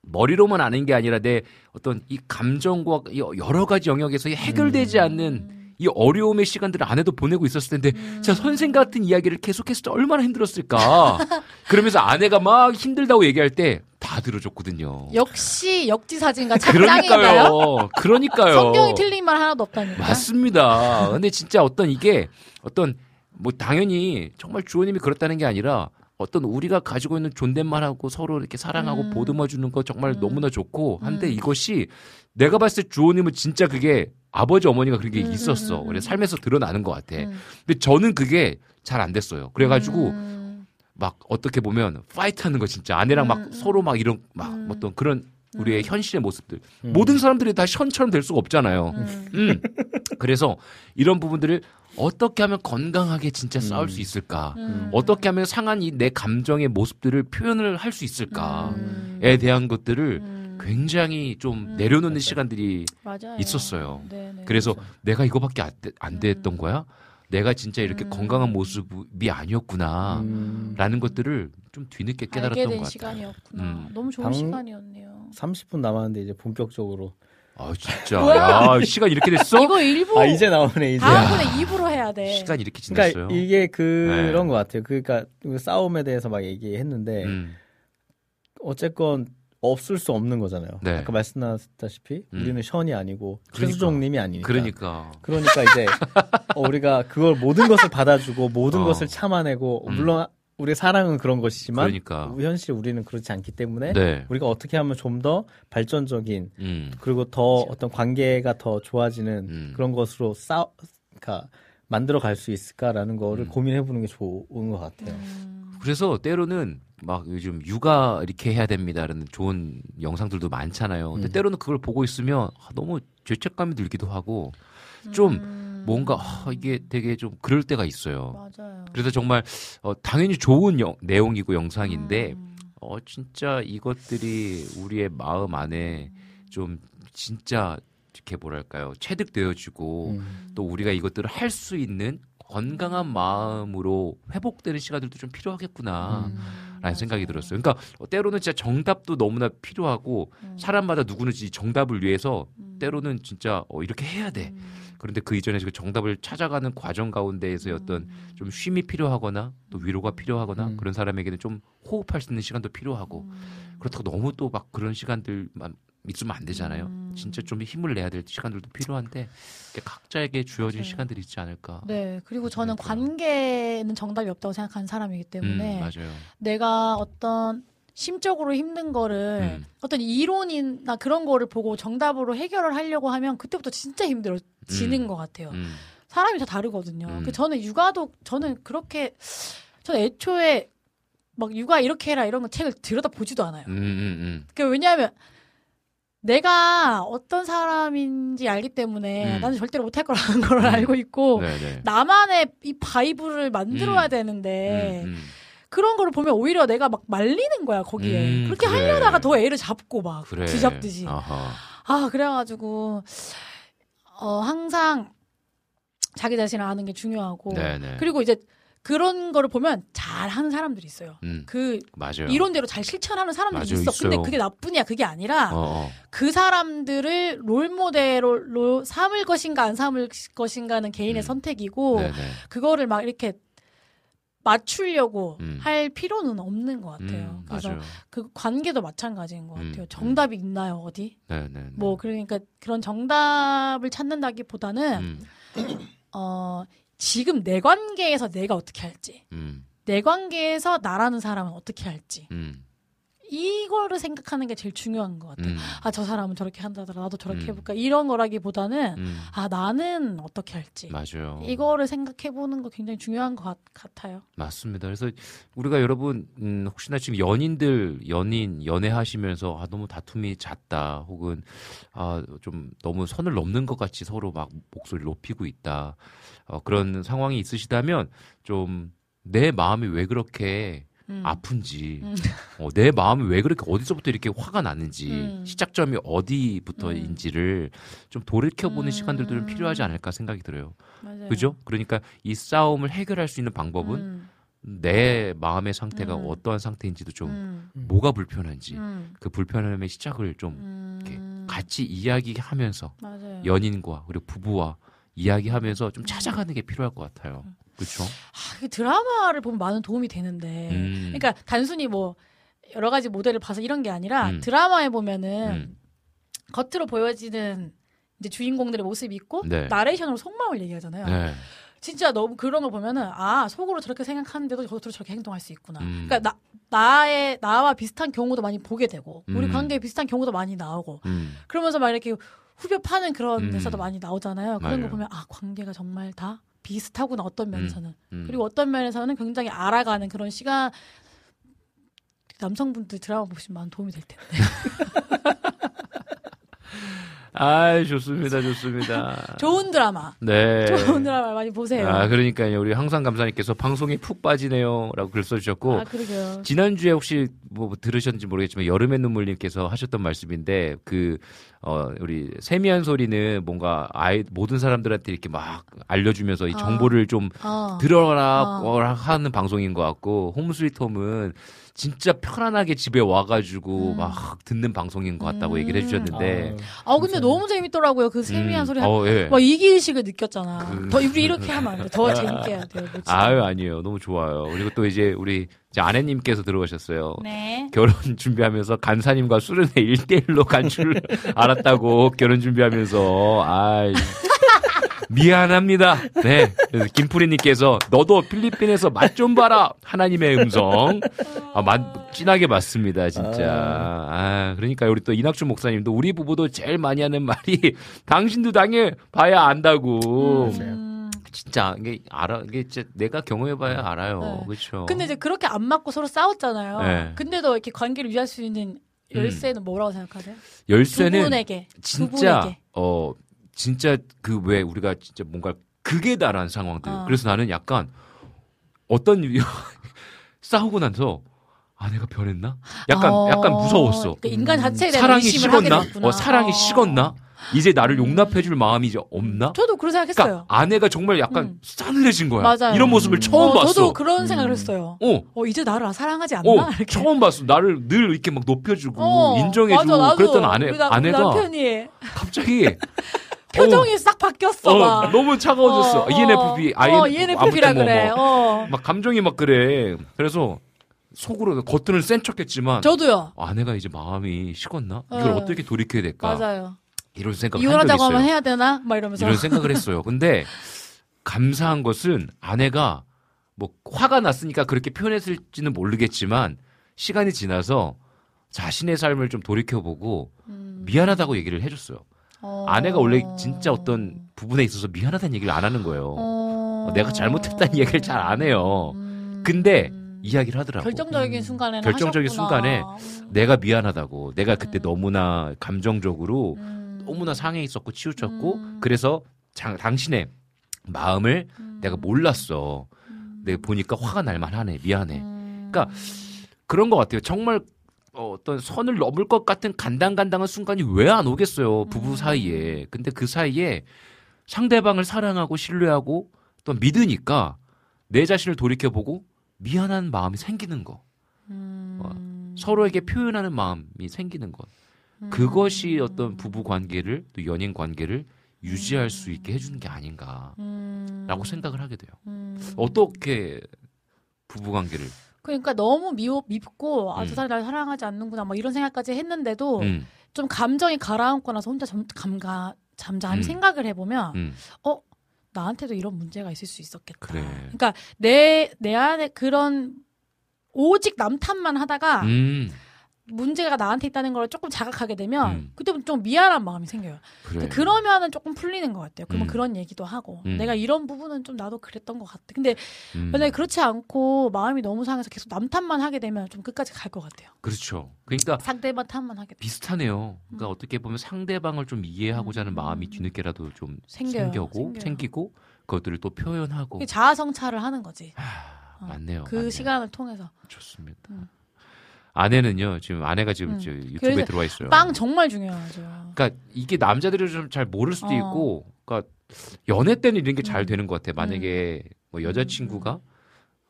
머리로만 아는 게 아니라 내 어떤 이 감정과 이 여러 가지 영역에서 이 해결되지 않는 이 어려움의 시간들을 아내도 보내고 있었을 텐데 진짜 선생 같은 이야기를 계속해서 얼마나 힘들었을까. 그러면서 아내가 막 힘들다고 얘기할 때 다 들어줬거든요.
역시 역지사진과 참 짱인가요?
그러니까요. 그러니까요.
성경이 틀린 말 하나도 없다니까.
맞습니다. 근데 진짜 어떤 이게 어떤 뭐 당연히 정말 주호님이 그렇다는 게 아니라 어떤 우리가 가지고 있는 존댓말하고 서로 이렇게 사랑하고
음.
보듬어 주는 거 정말 너무나 좋고 한데 이것이 내가 봤을 때 주호님은 진짜 그게 아버지 어머니가 그런 게
음,
있었어. 그래 삶에서 드러나는 것 같아. 근데 저는 그게 잘 안 됐어요. 그래가지고
음.
막 어떻게 보면 파이트하는 거 진짜 아내랑 막 서로 막 이런 막 어떤 그런 우리의 현실의 모습들 모든 사람들이 다 현처럼 될 수가 없잖아요. 음. 그래서 이런 부분들을 어떻게 하면 건강하게 진짜 싸울 수 있을까?
음.
어떻게 하면 상한 이 내 감정의 모습들을 표현을 할 수 있을까에
음.
대한 것들을 굉장히 좀 내려놓는 시간들이
맞아요.
있었어요.
네, 네.
그래서 내가 이거밖에 안, 돼- 안
음.
됐던 거야? 내가 진짜 이렇게 건강한 모습이 아니었구나. 라는 것들을 좀 뒤늦게 깨달았던 된것 같아요.
시간이었구나.
음.
너무 좋은
방-
시간이었네요.
30분 남았는데 이제 본격적으로.
아 진짜. 야, 시간 이렇게 됐어?
이거 일부
아 이제 나오네 이제.
다음번에 입으로 해야 돼.
시간 이렇게 지났어요.
그러니까 이게 그런
네.
것 같아요. 그러니까 그 싸움에 대해서 막 얘기했는데
음.
어쨌건 없을 수 없는 거잖아요.
네.
아까 말씀하셨다시피
음.
우리는 션이 아니고
그러니까.
최수종님이 아니니까.
그러니까.
그러니까 이제 어, 우리가 그걸 모든 것을 받아주고 모든
어.
것을 참아내고
음.
물론 우리의 사랑은 그런 것이지만
그러니까.
현실 우리는 그렇지 않기 때문에
네.
우리가 어떻게 하면 좀 더 발전적인
음.
그리고 더 어떤 관계가 더 좋아지는
음.
그런 것으로 싸 그러니까 만들어 갈 수 있을까라는
음.
거를 고민해 보는 게 좋은 것 같아요.
그래서 때로는 막 요즘 육아 이렇게 해야 됩니다라는 좋은 영상들도 많잖아요. 근데
음.
때로는 그걸 보고 있으면 아, 너무 죄책감이 들기도 하고 좀
음.
뭔가 아, 이게 되게 좀 그럴 때가 있어요.
맞아요.
그래서 정말 어, 당연히 좋은 영- 내용이고 영상인데
음.
어 진짜 이것들이 우리의 마음 안에 좀 진짜 이렇게 뭐랄까요 체득되어지고
음.
또 우리가 이것들을 할 수 있는 건강한 마음으로 회복되는 시간들도 좀 필요하겠구나.
음.
라는 생각이 들었어요. 그러니까 때로는 진짜 정답도 너무나 필요하고
음.
사람마다 누구는 이 정답을 위해서 때로는 진짜 어, 이렇게 해야 돼.
음.
그런데 그 이전에 그 정답을 찾아가는 과정 가운데에서의 어떤
음.
좀 쉼이 필요하거나 또 위로가 필요하거나
음.
그런 사람에게는 좀 호흡할 수 있는 시간도 필요하고
음.
그렇다고 너무 또 막 그런 시간들만 있으면 안 되잖아요.
음.
진짜 좀 힘을 내야 될 시간들도 필요한데 각자에게 주어진
맞아요.
시간들이 있지 않을까.
네, 그리고 저는. 관계는 정답이 없다고 생각하는 사람이기 때문에
음, 맞아요.
내가 어떤 심적으로 힘든 거를
음.
어떤 이론이나 그런 거를 보고 정답으로 해결을 하려고 하면 그때부터 진짜 힘들어지는
음.
것 같아요.
음.
사람이 다 다르거든요.
음.
그 저는 육아도 저는 그렇게 저는 애초에 막 육아 이렇게 해라 이런 거 책을 들여다 보지도 않아요.
음, 음, 음.
그 왜냐하면 내가 어떤 사람인지 알기 때문에
음.
나는 절대로 못할 거라는 걸
음.
알고 있고
네네.
나만의 이 바이브를 만들어야
음.
되는데
음, 음.
그런 거를 보면 오히려 내가 막 말리는 거야 거기에
음,
그렇게
그래.
하려다가 더 애를 잡고 막
그래.
뒤잡듯이
아하.
아 그래가지고 어 항상 자기 자신을 아는 게 중요하고
네네.
그리고 이제 그런 거를 보면 잘하는 사람들이 있어요.
음,
그
맞아요.
이론대로 잘 실천하는 사람들이
맞아요,
있어. 근데
있어요.
그게 나쁘냐 그게 아니라
어, 어.
그 사람들을 롤 모델로 삼을 것인가 안 삼을 것인가는 개인의 선택이고
음. 네네.
그거를 막 이렇게 맞추려고
음.
할 필요는 없는 것 같아요.
음,
그래서
맞아요.
그 관계도 마찬가지인 것
음,
같아요.
음.
정답이 있나요 어디?
네네.
뭐 그러니까 그런 정답을 찾는다기보다는
음,
어 지금 내 관계에서 내가 어떻게 할지
음,
내 관계에서 나라는 사람은 어떻게 할지
음,
이거를 생각하는 게 제일 중요한 것 같아요.
음.
아저 사람은 저렇게 한다더라 나도 저렇게
음.
해볼까 이런 거라기보다는
음.
아 나는 어떻게 할지
맞아요.
이거를 생각해 보는 거 굉장히 중요한 것 같, 같아요.
맞습니다. 그래서 우리가 여러분 음, 혹시나 지금 연인들 연인 연애하시면서 아 너무 다툼이 잦다 혹은 아좀 너무 선을 넘는 것 같이 서로 막 목소리 를 높이고 있다 어, 그런 상황이 있으시다면 좀 내 마음이 왜 그렇게
음.
아픈지,
음.
어, 내 마음이 왜 그렇게 어디서부터 이렇게 화가 나는지,
음.
시작점이 어디부터인지를 좀 돌이켜보는 시간들도 좀 필요하지 않을까 생각이 들어요.
맞아요.
그죠? 그러니까 이 싸움을 해결할 수 있는 방법은
음.
내 마음의 상태가
음.
어떠한 상태인지도 좀
음.
뭐가 불편한지
음.
그 불편함의 시작을 좀 이렇게 같이 이야기하면서
맞아요.
연인과 그리고 부부와 이야기하면서 좀 찾아가는 게 필요할 것 같아요. 그렇죠?
아, 드라마를 보면 많은 도움이 되는데.
음.
그러니까 단순히 뭐 여러 가지 모델을 봐서 이런 게 아니라
음.
드라마에 보면은
음.
겉으로 보여지는 이제 주인공들의 모습이 있고
네.
나레이션으로 속마음을 얘기하잖아요.
네.
진짜 너무 그런 걸 보면은 아 속으로 저렇게 생각하는데도 겉으로 저렇게 행동할 수 있구나.
음.
그러니까 나 나의 나와 비슷한 경우도 많이 보게 되고 우리
음.
관계에 비슷한 경우도 많이 나오고
음.
그러면서 막 이렇게 후벼 파는 그런
음.
데서도 많이 나오잖아요. 그런
맞아요.
거 보면 아 관계가 정말 다 비슷하구나 어떤 면에서는
음.
그리고 어떤 면에서는 굉장히 알아가는 그런 시간 남성분들 드라마 보시면 도움이 될 텐데
아, 좋습니다, 좋습니다.
좋은 드라마
네.
좋은 드라마 많이 보세요.
아, 그러니까요. 우리 항상 감사님께서 방송에 푹 빠지네요라고 글 써주셨고
아, 그러게요.
지난주에 혹시 뭐 들으셨는지 모르겠지만 여름의 눈물님께서 하셨던 말씀인데 그 어, 우리 세미한 소리는 뭔가 아이 모든 사람들한테 이렇게 막 알려주면서 이
어.
정보를 좀
어.
들어라
어.
하는 방송인 것 같고 홈스위트홈은 진짜 편안하게 집에 와가지고
음.
막 듣는 방송인 것 같다고 얘기를 해주셨는데
아 근데 너무 재밌더라고요. 그 세미한
음,
소리
어, 예.
막 이기식을 느꼈잖아.
그-
더 우리 이렇게 하면 안 돼. 더 재밌게 해야 돼요. 뭐 진짜.
아유 아니에요 너무 좋아요 그리고 또 이제 우리 이제 아내님께서 들어오셨어요
네.
결혼 준비하면서 간사님과 술은 1대1로 간 줄 알았다고 결혼 준비하면서 아이 미안합니다. 네. 그래서 김프리님께서 너도 필리핀에서 맛 좀 봐라. 하나님의 음성. 아, 맛 진하게 맞습니다, 진짜. 아, 그러니까 우리 또 이낙준 목사님도 우리 부부도 제일 많이 하는 말이 당신도 당해 봐야 안다고. 진짜 이게 알아 이게 진짜 내가 경험해봐야 알아요.
네.
그렇죠.
근데 이제 그렇게 안 맞고 서로 싸웠잖아요.
네.
근데도 이렇게 관계를 유지할 수 있는 열쇠는 뭐라고 생각하세요?
열쇠는
두 분에게, 두
진짜
분에게.
어 진짜 그 왜 우리가 진짜 뭔가 극에 달한 상황들.
어.
그래서 나는 약간 어떤 싸우고 나서 아 내가 변했나? 약간
어,
약간 무서웠어.
그러니까 인간 자체에 대한
사랑이 식었나? 어, 사랑이
어.
식었나? 이제 나를 용납해줄 마음이 이제 없나?
저도 그런 생각했어요.
그러니까 아내가 정말 약간 싸늘해진 거야.
맞아요.
이런 모습을 처음
어,
봤어.
저도 그런 생각을 했어요.
어.
어, 이제 나를 사랑하지 않나?
어,
이렇게.
처음 봤어. 나를 늘 이렇게 막 높여주고
어,
인정해주고
맞아.
그랬던 아내
우리 나- 우리
아내가
남편이
갑자기
표정이 싹 바뀌었어.
어,
막.
너무 차가워졌어.
어,
ENFP,
어,
INFP,
ENFP 라
아무튼 뭐,
그래.
뭐.
어.
막 감정이 막 그래. 그래서 속으로 겉으로는 센 척했지만
저도요.
아내가 이제 마음이 식었나? 이걸
어.
어떻게 돌이켜야 될까?
맞아요.
이런 생각
이혼하자고. 하면 해야 되나? 막 이러면서.
이런 생각을 했어요. 근데 감사한 것은 아내가 뭐 화가 났으니까 그렇게 표현했을지는 모르겠지만 시간이 지나서 자신의 삶을 좀 돌이켜보고 미안하다고 얘기를 해줬어요.
어.
아내가 원래 진짜 어떤 부분에 있어서 미안하다는 얘기를 안 하는 거예요. 어, 내가 잘못했다는 얘기를 잘 안 해요. 근데 이야기를 하더라고.
결정적인 순간에는
결정적인
하셨구나.
순간에 내가 미안하다고 내가 그때 너무나 감정적으로
음.
너무나 상해 있었고 치우쳤고 그래서 장- 당신의 마음을
음.
내가 몰랐어. 내가 보니까 화가 날 만하네. 미안해.
음.
그러니까 그런 것 같아요. 정말 어, 어떤 선을 넘을 것 같은 간당간당한 순간이 왜 안 오겠어요. 부부
음.
사이에. 근데 그 사이에 상대방을 사랑하고 신뢰하고 또 믿으니까 내 자신을 돌이켜보고 미안한 마음이 생기는 거.
음.
어, 서로에게 표현하는 마음이 생기는 것. 그것이 어떤 부부 관계를 또 연인 관계를 유지할 수 있게 해주는 게 아닌가라고
음.
생각을 하게 돼요. 어떻게 부부 관계를
그러니까 너무 미워, 밉고 아,
음.
저 사람이 날 사랑하지 않는구나 뭐 이런 생각까지 했는데도
음.
좀 감정이 가라앉고 나서 혼자 점, 감가, 잠잠히
음.
생각을 해보면
음.
어 나한테도 이런 문제가 있을 수 있었겠다.
그래.
그러니까 내 내 안에 그런 오직 남 탓만 하다가
음.
문제가 나한테 있다는 걸 조금 자각하게 되면
음.
그때부터 좀 미안한 마음이 생겨요.
그래.
그러면은 조금 풀리는 것 같아요. 그러면
음.
그런 얘기도 하고
음.
내가 이런 부분은 좀 나도 그랬던 것 같아. 근데
음.
만약에 그렇지 않고 마음이 너무 상해서 계속 남 탓만 하게 되면 좀 끝까지 갈 것 같아요.
그렇죠. 그러니까
상대방 탓만 하게 돼.
비슷하네요.
음.
그러니까 어떻게 보면 상대방을 좀 이해하고자 하는 마음이 뒤늦게라도 좀
생겨요.
생겨고
생겨요.
생기고 그것들을 또 표현하고
그게 자아 성찰을 하는 거지. 어,
맞네요.
그
맞네요.
시간을 통해서
좋습니다.
음.
아내는요 지금 아내가 지금
음.
저 유튜브에 들어와 있어요.
빵 정말 중요하죠.
그러니까 이게 남자들이 좀 잘 모를 수도
어.
있고, 그러니까 연애 때는 이런 게 잘
음.
되는 것 같아. 만약에 뭐 여자친구가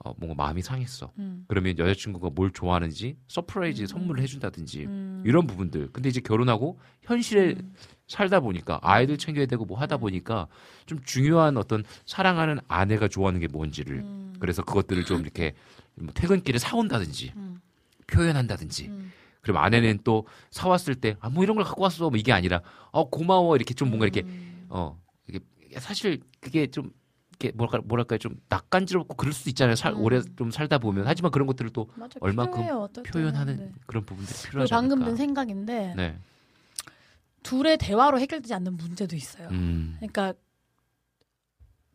어, 뭔가 마음이 상했어.
음.
그러면 여자친구가 뭘 좋아하는지 surprise 선물을 해준다든지
음.
이런 부분들. 근데 이제 결혼하고 현실에 살다 보니까 아이들 챙겨야 되고 뭐
음.
하다 보니까 좀 중요한 어떤 사랑하는 아내가 좋아하는 게 뭔지를
음.
그래서 그것들을 좀 이렇게 뭐 퇴근길에 사온다든지
음.
표현한다든지 그럼 아내는 또 사왔을 때 아 뭐 이런 걸 갖고 왔어 뭐 이게 아니라 어 고마워 이렇게 좀 뭔가 이렇게
음.
어 이게 사실 그게 좀 이렇게 뭐랄까 뭐랄까 좀 낯간지럽고 그럴 수도 있잖아요. 살, 오래 좀 살다 보면 하지만 그런 것들을 또
음. 맞아,
얼마큼
필요해요.
표현하는
네.
그런 부분들이 필요하지
방금
않을까.
든 생각인데
네.
둘의 대화로 해결되지 않는 문제도 있어요.
음.
그러니까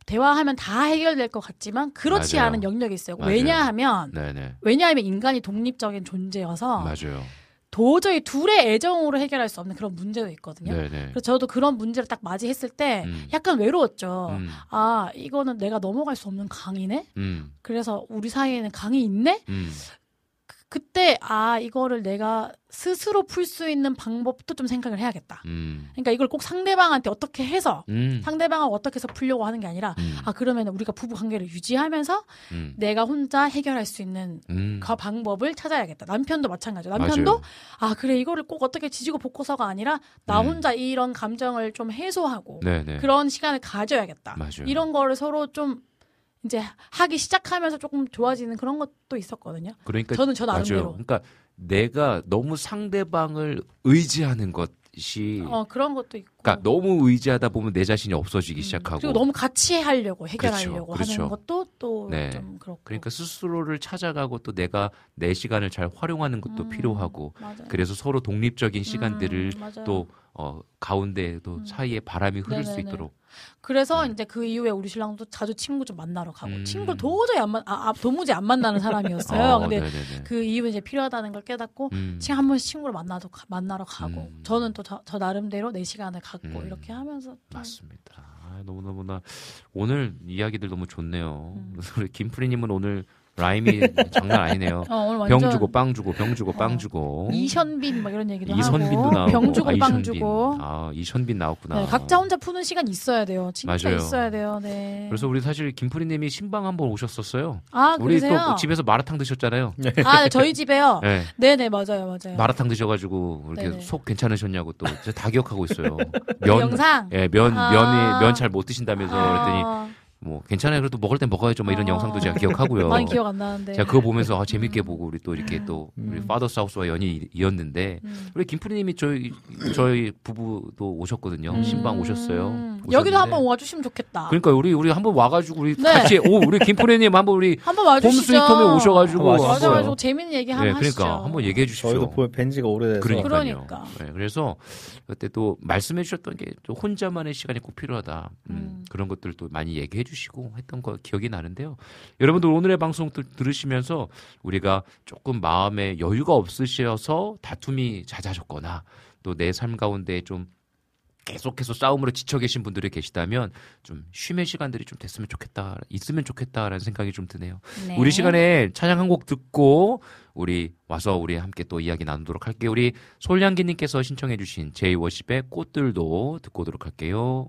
대화하면 다 해결될 것 같지만 그렇지
맞아요.
않은 영역이 있어요.
맞아요.
왜냐하면
네네.
왜냐하면 인간이 독립적인 존재여서
맞아요.
도저히 둘의 애정으로 해결할 수 없는 그런 문제도 있거든요.
네네.
그래서 저도 그런 문제를 딱 맞이했을 때
음.
약간 외로웠죠.
음.
아 이거는 내가 넘어갈 수 없는 강이네.
음.
그래서 우리 사이에는 강이 있네.
음.
그때 아 이거를 내가 스스로 풀 수 있는 방법도 좀 생각을 해야겠다.
음.
그러니까 이걸 꼭 상대방한테 어떻게 해서
음.
상대방하고 어떻게 해서 풀려고 하는 게 아니라
음.
아 그러면 우리가 부부 관계를 유지하면서
음.
내가 혼자 해결할 수 있는
음.
그 방법을 찾아야겠다. 남편도 마찬가지죠. 남편도
맞아요.
아 그래 이거를 꼭 어떻게 지지고 볶고서가 아니라 나
음.
혼자 이런 감정을 좀 해소하고
네네.
그런 시간을 가져야겠다.
맞아요.
이런 거를 서로 좀 이제 하기 시작하면서 조금 좋아지는 그런 것도 있었거든요.
그러니까
저는 저 나름대로.
맞아요. 그러니까 내가 너무 상대방을 의지하는 것이
어 그런 것도 있고.
그러니까 너무 의지하다 보면 내 자신이 없어지기 시작하고
음. 그리고 너무 같이 하려고 해결하려고
그렇죠,
하는
그렇죠.
것도 또좀
네.
그렇고.
그러니까 스스로를 찾아가고 또 내가 내 시간을 잘 활용하는 것도 필요하고
음, 맞아요.
그래서 서로 독립적인 시간들을
음.
또 어, 가운데 또 사이에 바람이 흐를 수
네네네.
있도록
그래서
네.
이제 그 이후에 우리 신랑도 자주 친구 좀 만나러 가고
음.
친구를 도저히 안 만, 아, 아, 도무지 안 만나는 사람이었어요.
어,
근데
네네네.
그 이후에 이제 필요하다는 걸 깨닫고
음.
지금 한 번씩 친구를 만나도 가- 만나러 가고
음.
저는 또저 나름대로 내 시간을 갖고
음.
이렇게 하면서 좀
맞습니다. 아, 너무너무나 오늘 이야기들 너무 좋네요.
음.
우리 김프리님은 오늘 라임이 장난 아니네요.
어, 오늘
병
완전- 어.
주고 빵 주고 병 주고 빵 주고
이현빈 막 이런 얘기도
이선빈도
하고
나오고
병 주고
아,
빵. 주고
아 이선빈 나왔구나.
네, 각자 혼자 푸는 시간 있어야 돼요. 진짜
맞아요.
있어야 돼요. 네.
그래서 우리 사실 김프리님이 신방 한번 오셨었어요.
아,
우리
그러세요?
또 집에서 마라탕 드셨잖아요.
아, 네, 저희 집에요.
네.
네, 네, 맞아요, 맞아요.
마라탕 드셔가지고 이렇게
네네.
속 괜찮으셨냐고 또 제가 다 기억하고 있어요.
그 영상?
예, 면
아.
면이 면 잘 못 드신다면서
아.
그랬더니 뭐 괜찮아요. 그래도 먹을 땐 먹어야죠. 뭐 이런 영상도 제가 기억하고요.
많이 기억 안 나는데.
제가 그거 보면서 아, 재밌게 보고 우리 또 이렇게 또
음.
우리 파더 사우스와 연이 이었는데 우리 김프리님이 저희 저희 부부도 오셨거든요.
음.
신방 오셨어요.
여기도
오셨는데.
한번 와주시면 좋겠다.
그러니까 우리 우리 한번 와가지고 우리
네.
같이 오 우리 김프리님 한번 우리
한번 와주시죠.
홈스위트홈에 오셔가지고
와가지고 재밌는 얘기 한번
네,
하시죠.
그러니까 한번 얘기해 주십시오.
저희도 보- 뵌 지가 오래돼서.
그러니까요.
그러니까.
네, 그래서 그때 또 말씀해 주셨던 게 또 혼자만의 시간이 꼭 필요하다. 음, 그런 것들도 많이 얘기해 주시고 했던 거 기억이 나는데요. 여러분들 오늘의 방송 들, 들으시면서 우리가 조금 마음에 여유가 없으셔서 다툼이 잦아졌거나 또 내 삶 가운데 좀 계속해서 싸움으로 지쳐 계신 분들이 계시다면 좀 쉼의 시간들이 좀 됐으면 좋겠다, 있으면 좋겠다라는 생각이 좀 드네요.
네.
우리 시간에 찬양 한 곡 듣고 우리 와서 우리 함께 또 이야기 나누도록 할게요. 우리 솔량기님께서 신청해주신 제이워십의 꽃들도 듣고 오도록 할게요.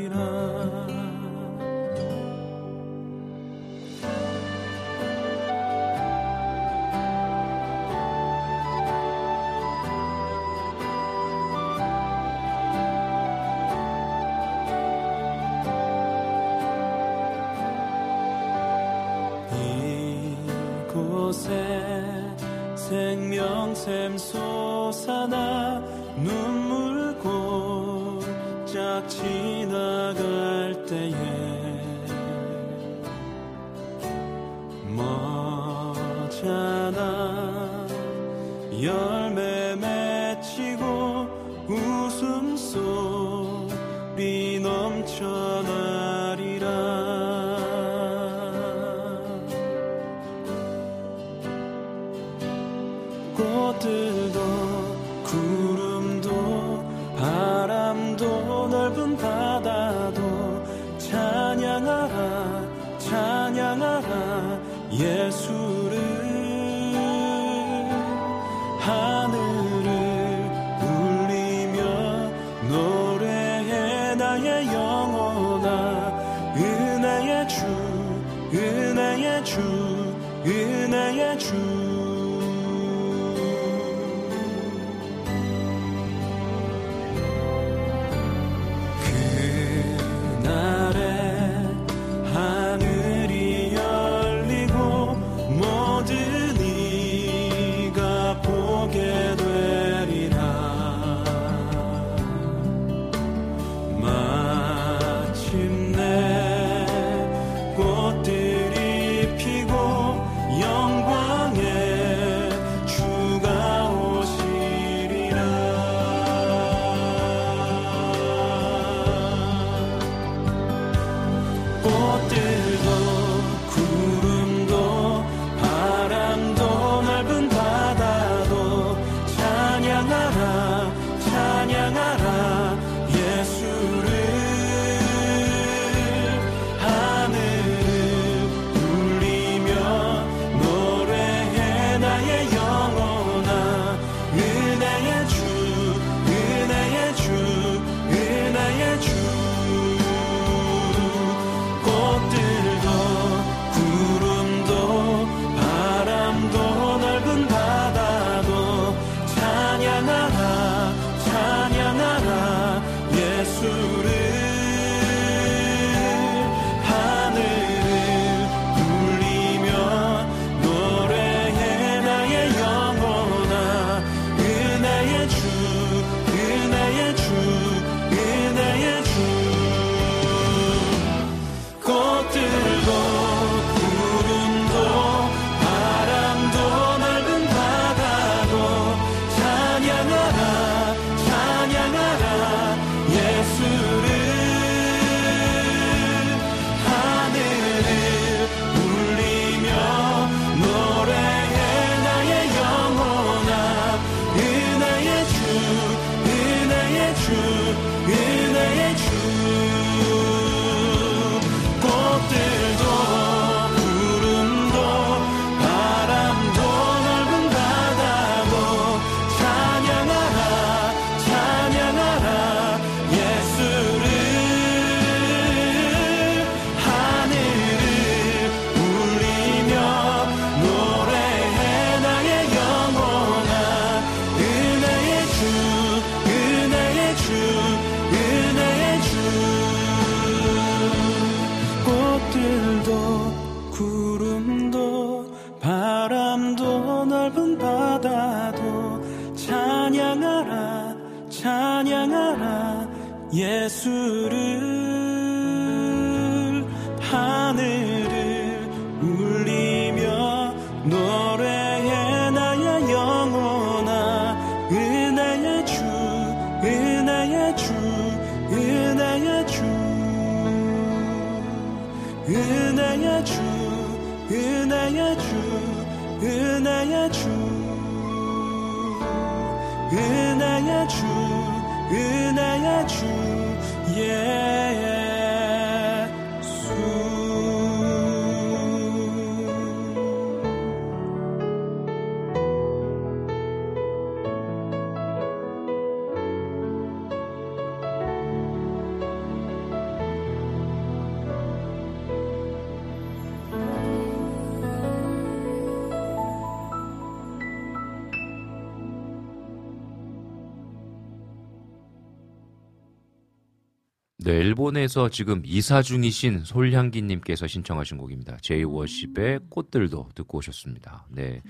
일본에서 지금 이사 중이신 솔향기님께서 신청하신 곡입니다. 제이워십의 꽃들도 듣고 오셨습니다. 네.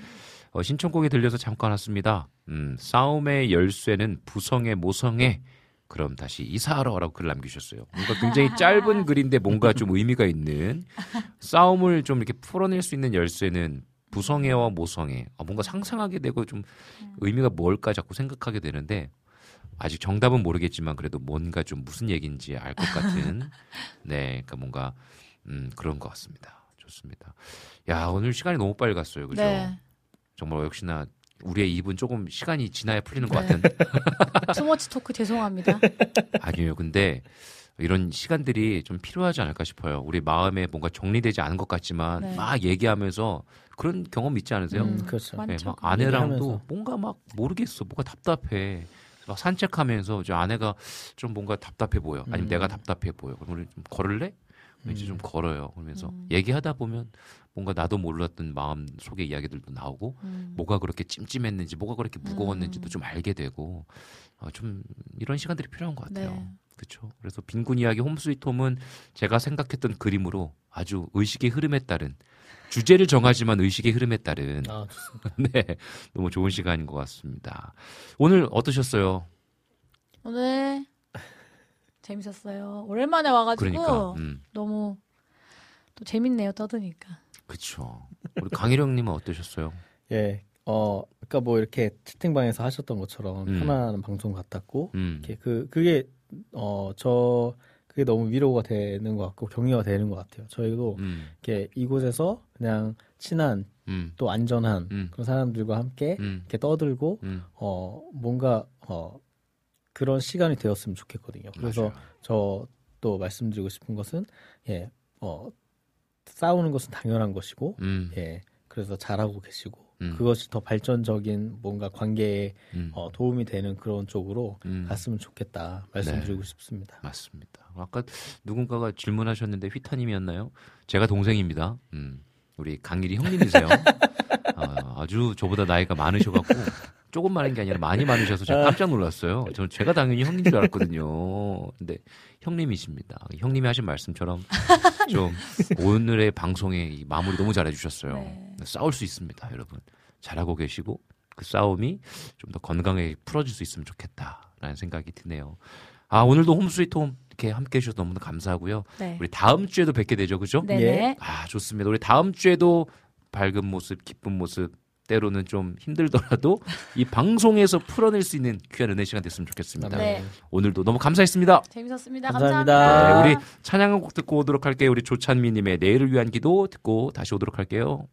어, 신청곡이 들려서 잠깐 왔습니다. 음, 싸움의 열쇠는 부성의 모성에 그럼 다시 이사하러 라고 글을 남기셨어요. 뭔가 굉장히 짧은 글인데 뭔가 좀 의미가 있는 싸움을 좀 이렇게 풀어낼 수 있는 열쇠는 부성애와 모성애. 아, 뭔가 상상하게 되고 좀 의미가 뭘까 자꾸 생각하게 되는데 아직 정답은 모르겠지만 그래도 뭔가 좀 무슨 얘기인지 알 것 같은 네, 그러니까 뭔가 음, 그런 것 같습니다. 좋습니다. 야 오늘 시간이 너무 빨리 갔어요, 그죠?
네.
정말 역시나 우리의 입은 조금 시간이 지나야 풀리는 것
네.
같은.
투머치 토크 죄송합니다.
아니에요. 근데 이런 시간들이 좀 필요하지 않을까 싶어요. 우리 마음에 뭔가 정리되지 않은 것 같지만
네.
막 얘기하면서 그런 경험 있지 않으세요?
음, 그렇죠.
네. 막 아내랑도
얘기하면서.
뭔가 막 모르겠어. 뭔가 답답해. 막 산책하면서 저 아내가 좀 뭔가 답답해 보여. 아니면
음.
내가 답답해 보여. 그럼 우리 좀 걸을래? 이제 좀 걸어요. 그러면서
음.
얘기하다 보면 뭔가 나도 몰랐던 마음 속의 이야기들도 나오고
음.
뭐가 그렇게 찜찜했는지 뭐가 그렇게 무거웠는지도
음.
좀 알게 되고 어, 좀 이런 시간들이 필요한 것 같아요.
네.
그렇죠. 그래서 빈곤 이야기 홈스위트홈은 제가 생각했던 그림으로 아주 의식의 흐름에 따른 주제를 정하지만 의식의 흐름에 따른
아,
네 너무 좋은 시간인 것 같습니다. 오늘 어떠셨어요?
오늘 재밌었어요. 오랜만에 와가지고
그러니까, 음.
너무 또 재밌네요 떠드니까.
그렇죠. 우리 강일영님은 어떠셨어요?
예. 어, 그러니까 뭐 이렇게 채팅방에서 하셨던 것처럼
음.
편안한 방송 같았고,
음.
이렇게 그 그게 어 저 그게 너무 위로가 되는 것 같고 격려가 되는 것 같아요. 저희도
음.
이렇게 이곳에서 그냥 친한
음.
또 안전한
음.
그런 사람들과 함께
음.
이렇게 떠들고
음.
어 뭔가 어 그런 시간이 되었으면 좋겠거든요. 그래서 저 또 말씀드리고 싶은 것은 예 어 싸우는 것은 당연한 것이고
음.
예 그래서 잘하고 계시고
음.
그것이 더 발전적인 뭔가 관계에
음.
어, 도움이 되는 그런 쪽으로
음.
갔으면 좋겠다 말씀드리고
네.
싶습니다.
맞습니다. 아까 누군가가 질문하셨는데 휘타님이었나요? 제가 동생입니다. 음, 우리 강일이 형님이세요. 아, 아주 저보다 나이가 많으셔갖고 조금 많은 게 아니라 많이 많으셔서 제가 깜짝 놀랐어요. 저는 제가 당연히 형님 줄 알았거든요. 근데 형님이십니다. 형님이 하신 말씀처럼 좀 오늘의 방송의 이 마무리 너무 잘해주셨어요.
네.
싸울 수 있습니다, 여러분. 잘하고 계시고 그 싸움이 좀 더 건강하게 풀어질 수 있으면 좋겠다라는 생각이 드네요. 아 오늘도 홈스위트 홈 이렇게 함께 해주셔서 너무 감사하고요.
네.
우리 다음 주에도 뵙게 되죠, 그죠?
예.
아 좋습니다. 우리 다음 주에도 밝은 모습, 기쁜 모습, 때로는 좀 힘들더라도 이 방송에서 풀어낼 수 있는 귀한 은혜 시간 됐으면 좋겠습니다.
네.
오늘도 너무 감사했습니다.
재밌었습니다.
감사합니다.
감사합니다.
네, 우리 찬양 한 곡 듣고 오도록 할게요. 우리 조찬미님의 내일을 위한 기도 듣고 다시 오도록 할게요.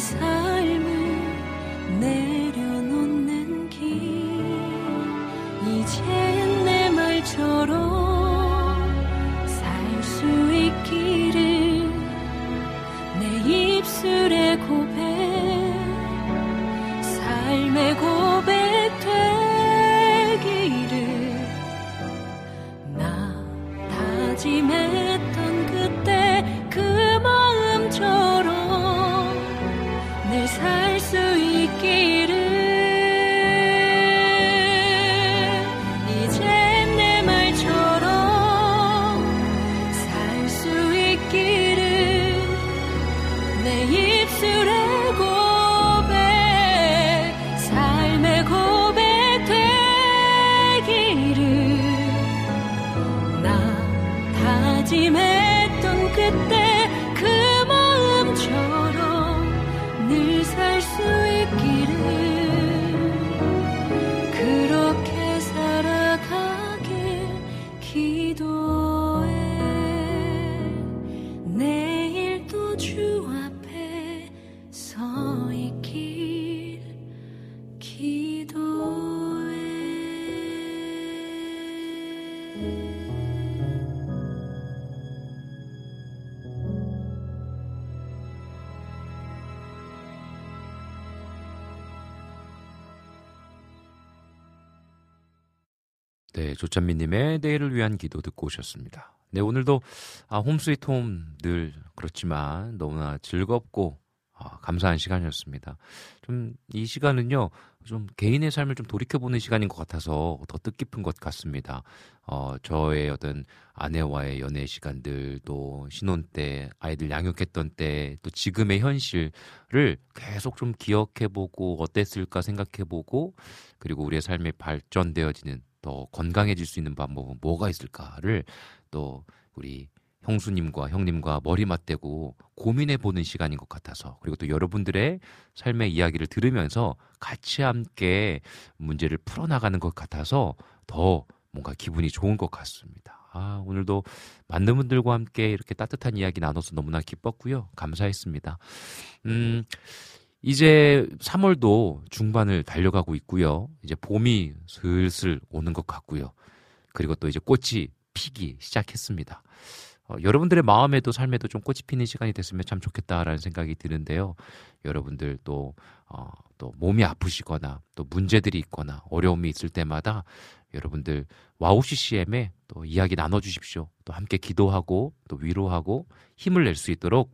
Sợ 조찬미님의 내일을 위한 기도 듣고 오셨습니다. 네, 오늘도 아, 홈스위트홈 늘 그렇지만 너무나 즐겁고 아, 감사한 시간이었습니다. 좀 이 시간은요, 좀 개인의 삶을 좀 돌이켜보는 시간인 것 같아서 더 뜻깊은 것 같습니다. 어, 저의 어떤 아내와의 연애 시간들, 또 신혼 때, 아이들 양육했던 때, 또 지금의 현실을 계속 좀 기억해보고 어땠을까 생각해보고, 그리고 우리의 삶이 발전되어지는 더 건강해질 수 있는 방법은 뭐가 있을까를 또 우리 형수님과 형님과 머리 맞대고 고민해 보는 시간인 것 같아서 그리고 또 여러분들의 삶의 이야기를 들으면서 같이 함께 문제를 풀어나가는 것 같아서 더 뭔가 기분이 좋은 것 같습니다. 아, 오늘도 많은 분들과 함께 이렇게 따뜻한 이야기 나눠서 너무나 기뻤고요. 감사했습니다. 음, 이제 3월도 중반을 달려가고 있고요. 이제 봄이 슬슬 오는 것 같고요. 그리고 또 이제 꽃이 피기 시작했습니다. 어, 여러분들의 마음에도 삶에도 좀 꽃이 피는 시간이 됐으면 참 좋겠다라는 생각이 드는데요. 여러분들 또, 어, 또 몸이 아프시거나 또 문제들이 있거나 어려움이 있을 때마다 여러분들 와우 CCM에 또 이야기 나눠주십시오. 또 함께 기도하고 또 위로하고 힘을 낼 수 있도록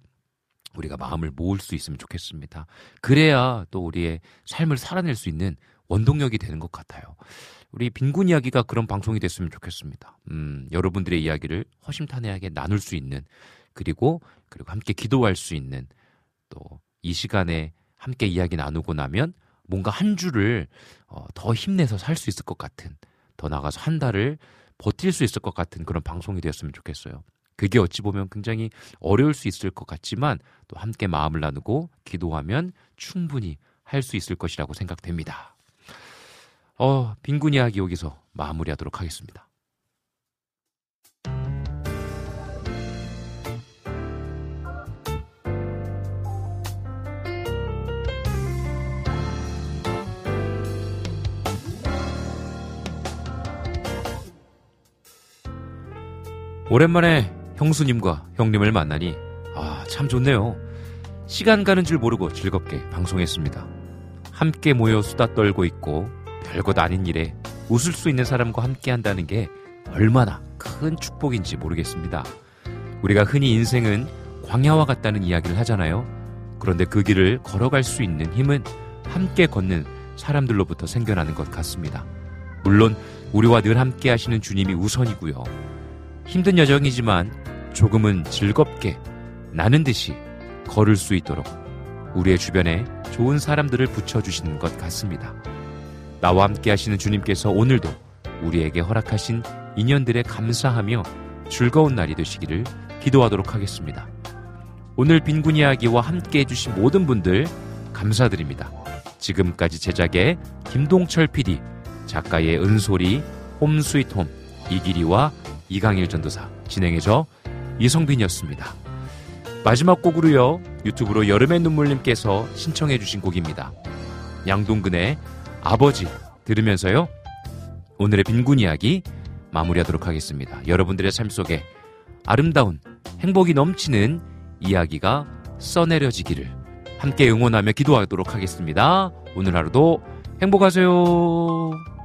우리가 마음을 모을 수 있으면 좋겠습니다. 그래야 또 우리의 삶을 살아낼 수 있는 원동력이 되는 것 같아요. 우리 빈곤 이야기가 그런 방송이 됐으면 좋겠습니다. 음, 여러분들의 이야기를 허심탄회하게 나눌 수 있는 그리고 그리고 함께 기도할 수 있는 또 이 시간에 함께 이야기 나누고 나면 뭔가 한 주를 어, 더 힘내서 살 수 있을 것 같은 더 나가서 한 달을 버틸 수 있을 것 같은 그런 방송이 되었으면 좋겠어요. 그게 어찌 보면 굉장히 어려울 수 있을 것 같지만 또 함께 마음을 나누고 기도하면 충분히 할 수 있을 것이라고 생각됩니다. 어, 빈곤 이야기 여기서 마무리하도록 하겠습니다. 오랜만에 형수님과 형님을 만나니 아, 참 좋네요. 시간 가는 줄 모르고 즐겁게 방송했습니다. 함께 모여 수다 떨고 있고 별것 아닌 일에 웃을 수 있는 사람과 함께 한다는 게 얼마나 큰 축복인지 모르겠습니다. 우리가 흔히 인생은 광야와 같다는 이야기를 하잖아요. 그런데 그 길을 걸어갈 수 있는 힘은 함께 걷는 사람들로부터 생겨나는 것 같습니다. 물론 우리와 늘 함께 하시는 주님이 우선이고요. 힘든 여정이지만 조금은 즐겁게 나는 듯이 걸을 수 있도록 우리의 주변에 좋은 사람들을 붙여주시는 것 같습니다. 나와 함께 하시는 주님께서 오늘도 우리에게 허락하신 인연들에 감사하며 즐거운 날이 되시기를 기도하도록 하겠습니다. 오늘 빈군 이야기와 함께 해주신 모든 분들 감사드립니다. 지금까지 제작의 김동철 PD, 작가의 은솔이, 홈스위트홈, 이기리와 이강일 전도사, 진행해줘 이성빈이었습니다. 마지막 곡으로요, 유튜브로 여름의 눈물님께서 신청해 주신 곡입니다. 양동근의 아버지 들으면서요, 오늘의 빈군 이야기 마무리하도록 하겠습니다. 여러분들의 삶 속에 아름다운 행복이 넘치는 이야기가 써내려지기를 함께 응원하며 기도하도록 하겠습니다. 오늘 하루도 행복하세요.